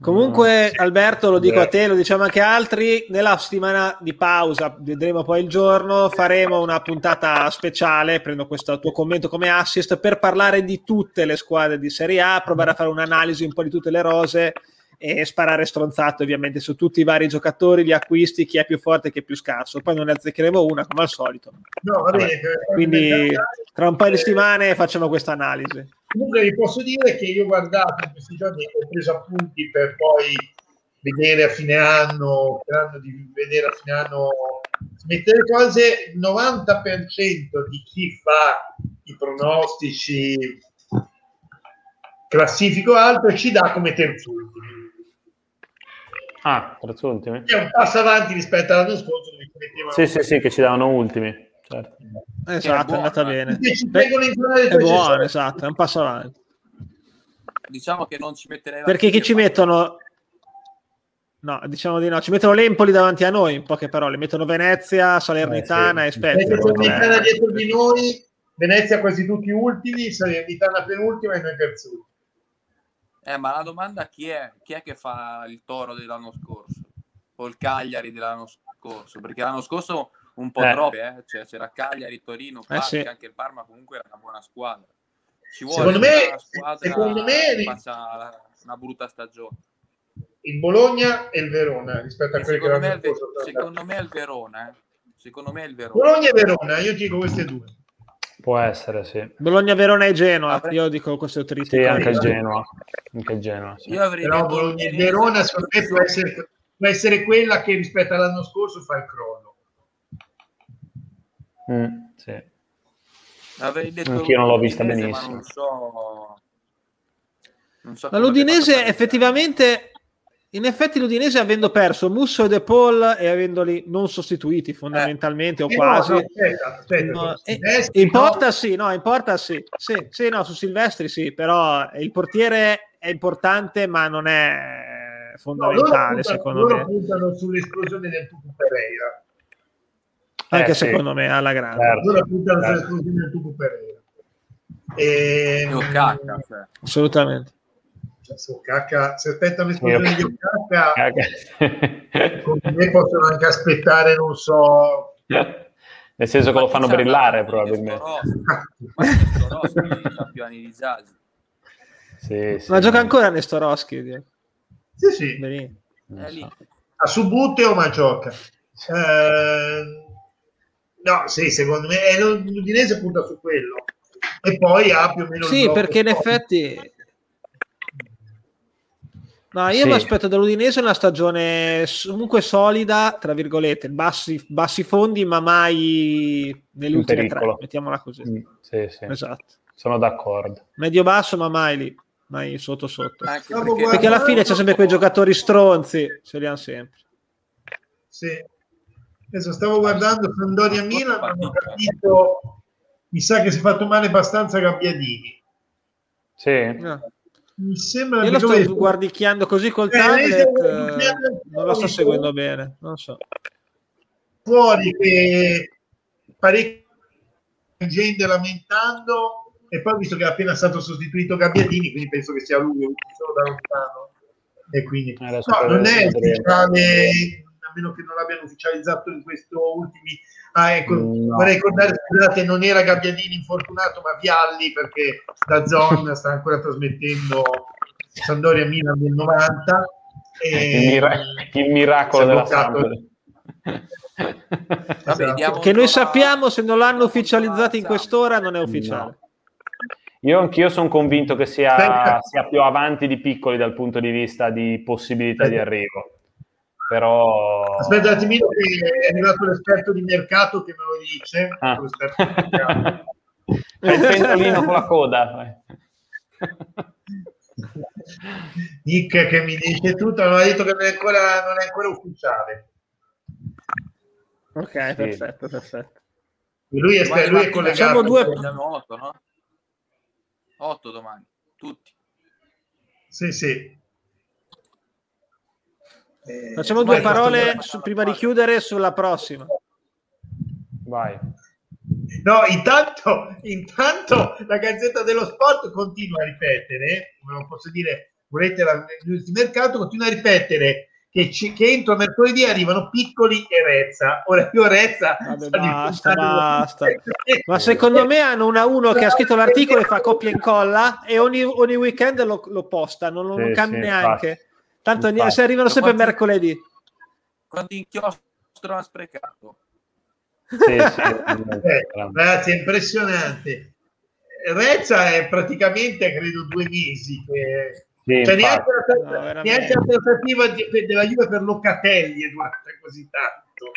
Comunque, Alberto, lo dico a te, lo diciamo anche altri, nella settimana di pausa, vedremo poi il giorno, faremo una puntata speciale, prendo questo tuo commento come assist, per parlare di tutte le squadre di Serie A, provare a fare un'analisi un po' di tutte le rose e sparare stronzate ovviamente su tutti i vari giocatori, gli acquisti, chi è più forte e chi è più scarso. Poi non ne azzeccheremo una come al solito. No, va bene. Quindi tra un paio di settimane facciamo questa analisi. Comunque vi posso dire che io ho guardato in questi giorni, ho preso appunti per poi vedere a fine anno, sperando di vedere a fine anno mettere cose, il 90% di chi fa i pronostici classifico alto ci dà come terzultimi. Ah, terzultimi. È un passo avanti rispetto all'anno scorso. Sì, sì, sì, che ci davano ultimi. Certo. Esatto, è, è andata bene. Beh, è buono, esatto, è un passo avanti. Diciamo che non ci metterei Perché chi ci mettono... No, diciamo di no, ci mettono l'Empoli davanti a noi, in poche parole, mettono Venezia, Salernitana eh, sì. e Spezia. Salernitana dietro di noi, Venezia quasi tutti ultimi, Salernitana penultima e noi terzultimi. Eh, ma la domanda chi è? Chi è che fa il toro dell'anno scorso? O il Cagliari dell'anno scorso? Perché l'anno scorso un po' eh. troppo, eh? cioè, c'era Cagliari, Torino, Parma, eh sì. anche il Parma comunque era una buona squadra. Ci vuole secondo me, una squadra secondo me che faccia una brutta stagione. Il Bologna e il Verona rispetto a quelli che erano Secondo me è il Verona, eh. Secondo me è il Verona. Bologna e Verona, io dico queste due. Può essere, sì. Bologna, Verona e Genoa. Avrei... Io dico queste tre. Sì, anche il Genoa. Anche Genoa sì. Io avrei Però Bologna e Verona, secondo me, può essere, può essere quella che rispetto all'anno scorso fa il crollo. Mm, sì. Avrei detto Anch'io non l'ho vista benissimo. Ma non so... non so l'Udinese effettivamente, in effetti l'Udinese avendo perso Musso e De Paul e avendoli non sostituiti fondamentalmente o Eh, no, quasi, no, aspetta, aspetta, No, su eh, Silvestri, in porta no. sì, no, in porta sì. Sì, sì, no, su Silvestri sì, però il portiere è importante ma non è No, loro fondamentale puntano, secondo loro me, puntano sull'esplosione del Tucu Pereira. anche Eh, sì. secondo me alla grande. Certo. Loro puntano Certo. sull'esplosione del Tucu Pereira. E, Io cacca, cioè. Assolutamente. Cioè, se Ocacca- se aspettano l'esplosione di Ocacca, Caga. con me possono anche aspettare, non so, Nel senso che lo fanno brillare probabilmente. Nestorowski, Nestorowski, i campioni di. Sì, sì. Ma gioca ancora Nestorowski? Dio. sì, sì, Benissimo. È lì. so. a Subute ma gioca. Eh, no, sì, secondo me eh, l'Udinese punta su quello. E poi ha più o meno Sì, perché in effetti... No, io Sì. mi aspetto dall'Udinese una stagione comunque solida, tra virgolette, bassi, bassi fondi, ma mai ultime tre, mettiamola così. Mm, Sì, sì. Esatto. Sono d'accordo. Medio basso, ma mai lì, mai sotto sotto. Anche Stavo perché, Perché alla fine c'è sempre quei giocatori stronzi, ce li hanno sempre. Sì. Adesso stavo guardando Sandoria Milan, ho capito. Mi sa che si è fatto male abbastanza Gabbiadini. Sì. No. Mi sembra Io lo che dove- sto guardicchiando così col Eh, tablet, eh, guardicchiando non lo sto il seguendo bene, non so. fuori che parecchia gente lamentando e poi visto che è appena stato sostituito Gabbiadini quindi penso che sia lui solo da lontano e quindi Eh, adesso no, non è vedremo. ufficiale a meno che non l'abbiano ufficializzato in questo ultimi ah ecco No. vorrei ricordare scusate non era Gabbiadini infortunato ma Vialli perché la zona sta ancora trasmettendo Sandoria Milan del 90 e Il, mira- il miracolo della. Sampdoria. Vabbè, diamo Che noi sappiamo, se non l'hanno ufficializzato in quest'ora, non è ufficiale. Io anch'io sono convinto che sia, sia più avanti di piccoli dal punto di vista di possibilità di arrivo. Però Aspetta un attimino che è arrivato l'esperto di mercato che me lo dice. Ah. L'esperto di mercato. Il pendolino con la coda. Nick che mi dice tutto, non ha detto che non è ancora, non è ancora ufficiale. Ok, perfetto, perfetto. Lui è, Domani lui è collegato. Facciamo due- Abbiamo 8, no? 8 domani, tutti. Sì, sì. Eh, Facciamo due parole su- prima di chiudere sulla prossima. Vai. No, intanto, intanto la Gazzetta dello Sport continua a ripetere, come non posso dire, volete la news di mercato, continua a ripetere che, ci- che entro mercoledì arrivano piccoli e Rezza. Ora io Rezza Vabbè, sta basta, basta. Ma secondo me hanno una uno che ha scritto l'articolo e fa copia e incolla e ogni, ogni weekend lo, lo posta, non, lo- Sì, cambia sì, neanche. infatti. Tanto Infatti. se arrivano sempre Quanti- mercoledì. Quanti inchiostro ha sprecato? Sì, sì, Eh, ragazzi, è impressionante. Rezza è praticamente, credo, due mesi che... Sì, Cioè, neanche, la, No, neanche la trattativa di- della Juve per Locatelli è durata così tanto.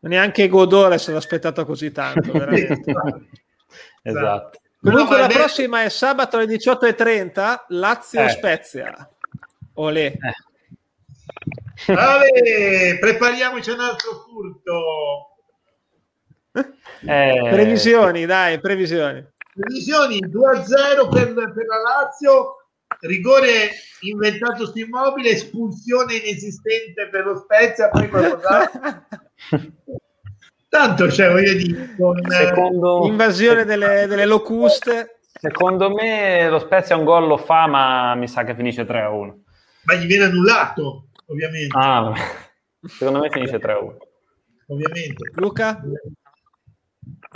Neanche Godot se l'ha aspettato così tanto, veramente. Esatto. Comunque No, la vero- prossima è sabato alle 18.30, Lazio Eh. Olè. Eh. Ale, prepariamoci un altro furto. Eh, Previsioni, dai, previsioni. Previsioni 2-0 per, per la Lazio, rigore inventato su immobile, espulsione inesistente per lo Spezia, qualcos'altro. Tanto, cioè, voglio dire, con, eh, Secondo, Invasione delle, delle locuste. secondo me lo Spezia un gol lo fa, ma mi sa che finisce 3-1. Ma gli viene annullato, ovviamente. Ah, secondo me finisce 3-1. ovviamente. Luca?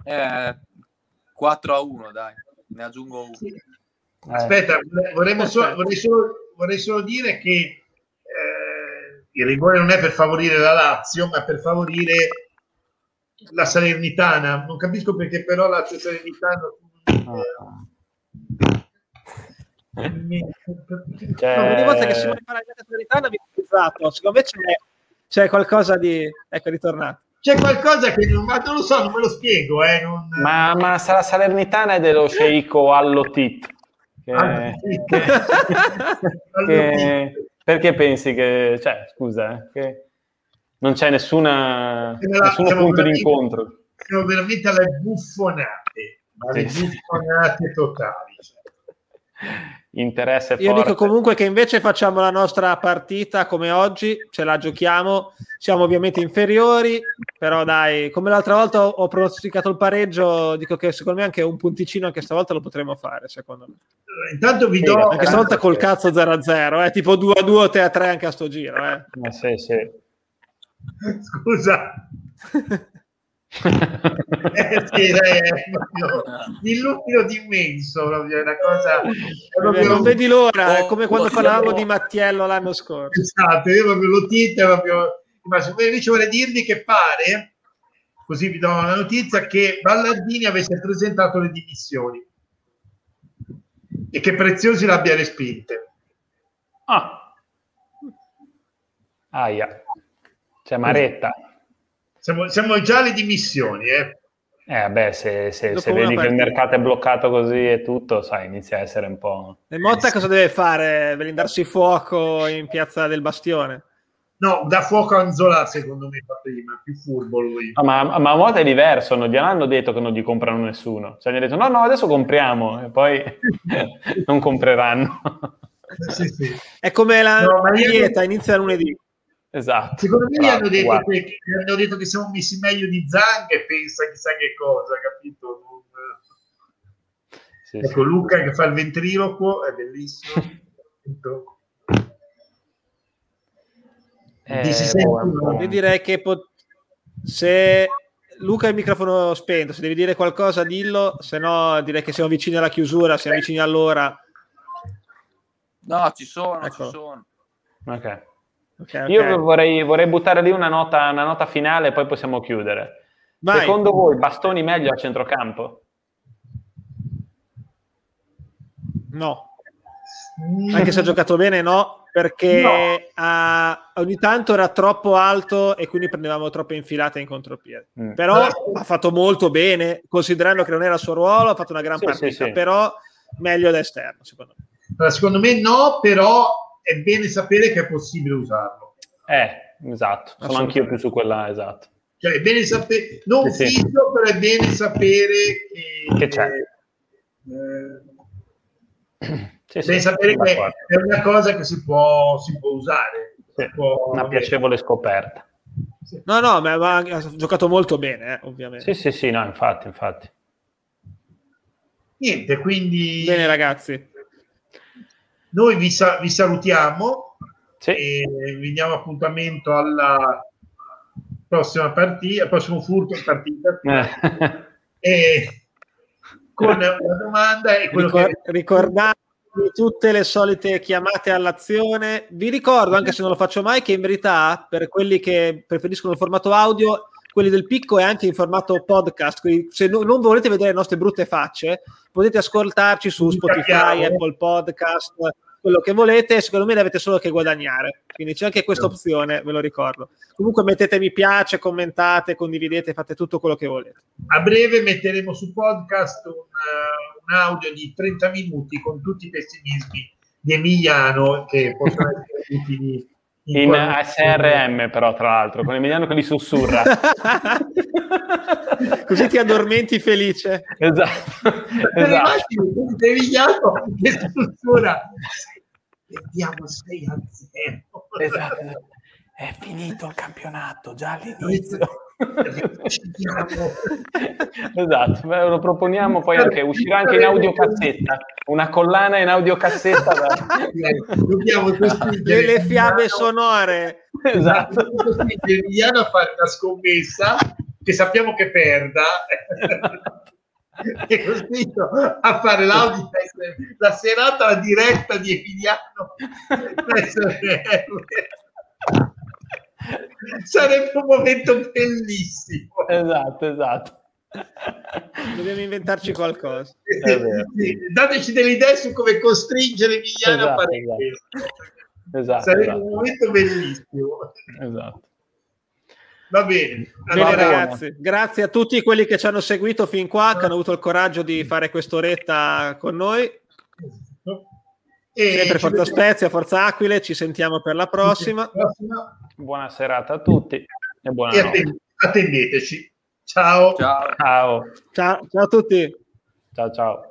Eh, 4 a 1, dai, ne aggiungo uno. Sì. Eh, Aspetta, vorremmo solo- Perfetto. vorrei, solo, vorrei solo dire che eh, il rigore non è per favorire la Lazio, ma per favorire la Salernitana. Non capisco perché però la Lazio Salernitana Ah. mi- Cioè- No, ogni volta che Simone parla di Salernitana mi ho pensato, secondo me c'è, c'è qualcosa di... Ecco, ritornato. c'è qualcosa che non, ma non lo so, non me lo spiego. Eh, non... Ma, ma sarà Salernitana è dello sceicco Allotit. Che, che, che- perché pensi che, cioè, scusa, eh, che non c'è nessuna, nessuno siamo punto di incontro? Siamo veramente alle buffonate, ma le Sì, sì. buffonate totali. cioè. Interesse Io forte. dico comunque che invece facciamo la nostra partita come oggi, ce la giochiamo, siamo ovviamente inferiori, però dai, come l'altra volta ho, pronosticato il pareggio, dico che secondo me anche un punticino anche stavolta lo potremo fare, secondo me. Intanto vi Sì, do... Anche stavolta col cazzo 0-0, eh, tipo 2-2 o 3-3 anche a sto giro. Eh. Eh, sì, sì. Scusa. Eh, sì, dai, è proprio l'illumino immenso, proprio, una cosa... Vabbè, proprio- non vedi l'ora, è Oh, come quando oh, parlavamo oh. di Mattiello l'anno scorso. Esatto, io proprio lo titolo proprio... Ma invece vorrei dirvi che pare, così vi do una notizia, che Ballardini avesse presentato le dimissioni e che Preziosi l'abbia respinte. Ah. Aia. C'è Maretta. Siamo, siamo già alle dimissioni, eh. Eh, vabbè, se, se- se vedi che il partita. mercato è bloccato così e tutto, sai, inizia a essere un po'... E Motta cosa deve fare? Blindarsi fuoco in piazza del Bastione? No, da fuoco a Anzola secondo me fa prima, più furbo lui. No, ma, ma a Mota è diverso, non gli hanno detto che non gli comprano nessuno. Cioè, gli hanno detto no, no, adesso compriamo e poi non compreranno. Sì, sì. È come la No, ma io- dieta, inizia lunedì. Esatto. Secondo me gli hanno detto, che, gli hanno detto che siamo messi meglio di Zang e pensa chissà che cosa, capito? Non- Sì, sì. Ecco Luca che fa il ventriloquo, è bellissimo. Eh, Ti si sente boh, un po'- un- Io direi che pot- se Luca ha il microfono spento, se devi dire qualcosa dillo, se no direi che siamo vicini alla chiusura, siamo vicini all'ora. No, ci sono, Eccolo. ci sono. Ok. Ok, ok. Io vorrei, vorrei buttare lì una nota, una nota finale e poi possiamo chiudere. Vai. Secondo voi Bastoni meglio a centrocampo? No, anche se ha giocato bene no, perché No. ha- ogni tanto era troppo alto e quindi prendevamo troppe infilate in contropiede. Mm. Però ha fatto molto bene, considerando che non era il suo ruolo, ha fatto una gran Sì, partita, sì, sì. però meglio da esterno, secondo me. Allora, secondo me no, però è bene sapere che è possibile usarlo. Eh, esatto. Sono anch'io più su quella, esatto. Cioè, è bene sapere, non Sì, sì. fisso, però è bene sapere che, Che c'è. eh, Sì, sì, Devi sapere che è una cosa che si può, si può usare. Sì, Si può- Una piacevole scoperta. Sì. No, no, ma, ma ha giocato molto bene, eh, ovviamente. Sì, sì, sì, no, infatti, infatti. Niente, quindi Bene, ragazzi. Noi vi, sa- vi salutiamo Sì. e vi diamo appuntamento alla prossima partita, al prossimo furto partita Eh. e con una domanda e quello Ricor- che ricordatevi tutte le solite chiamate all'azione. Vi ricordo, anche se non lo faccio mai, che in verità per quelli che preferiscono il formato audio, quelli del picco è anche in formato podcast. Quindi se no- non volete vedere le nostre brutte facce, potete ascoltarci su Spotify. Apple Podcast, quello che volete. Secondo me ne avete solo che guadagnare. Quindi c'è anche questa opzione, ve lo ricordo. Comunque mettete mi piace, commentate, condividete, fate tutto quello che volete. a breve metteremo su podcast un, eh, un audio di 30 minuti con tutti i pessimismi di Emiliano che possono essere utili In qualunque- ASRM, però, tra l'altro, con Emiliano che li sussurra. Così ti addormenti felice. esatto. Esatto. Emiliano che struttura vediamo 6 a 0 Esatto. È finito il campionato già all'inizio. Esatto, Beh, lo proponiamo poi anche, uscirà anche in audiocassetta, una collana in audiocassetta. Da... dobbiamo Le, costringere le fiabe sonore. esatto. Emiliano a fare una scommessa che sappiamo che perda è costretto a fare l'audio la serata la diretta di Emiliano sarebbe un momento bellissimo esatto, esatto. Dobbiamo inventarci qualcosa. È vero. Sì, dateci delle idee su come costringere Emiliano a Esatto, fare esatto. questo Esatto, sarebbe esatto. un momento bellissimo esatto. Va bene. Bene Allora, ragazzi, grazie a tutti quelli che ci hanno seguito fin qua, che hanno avuto il coraggio di fare quest'oretta con noi. e Sempre Forza vediamo Spezia, Forza Aquile, ci sentiamo per la prossima. Buona serata a tutti e buonanotte. atten- attendeteci. Ciao. Ciao. Ciao, Ciao, ciao a tutti. ciao, ciao.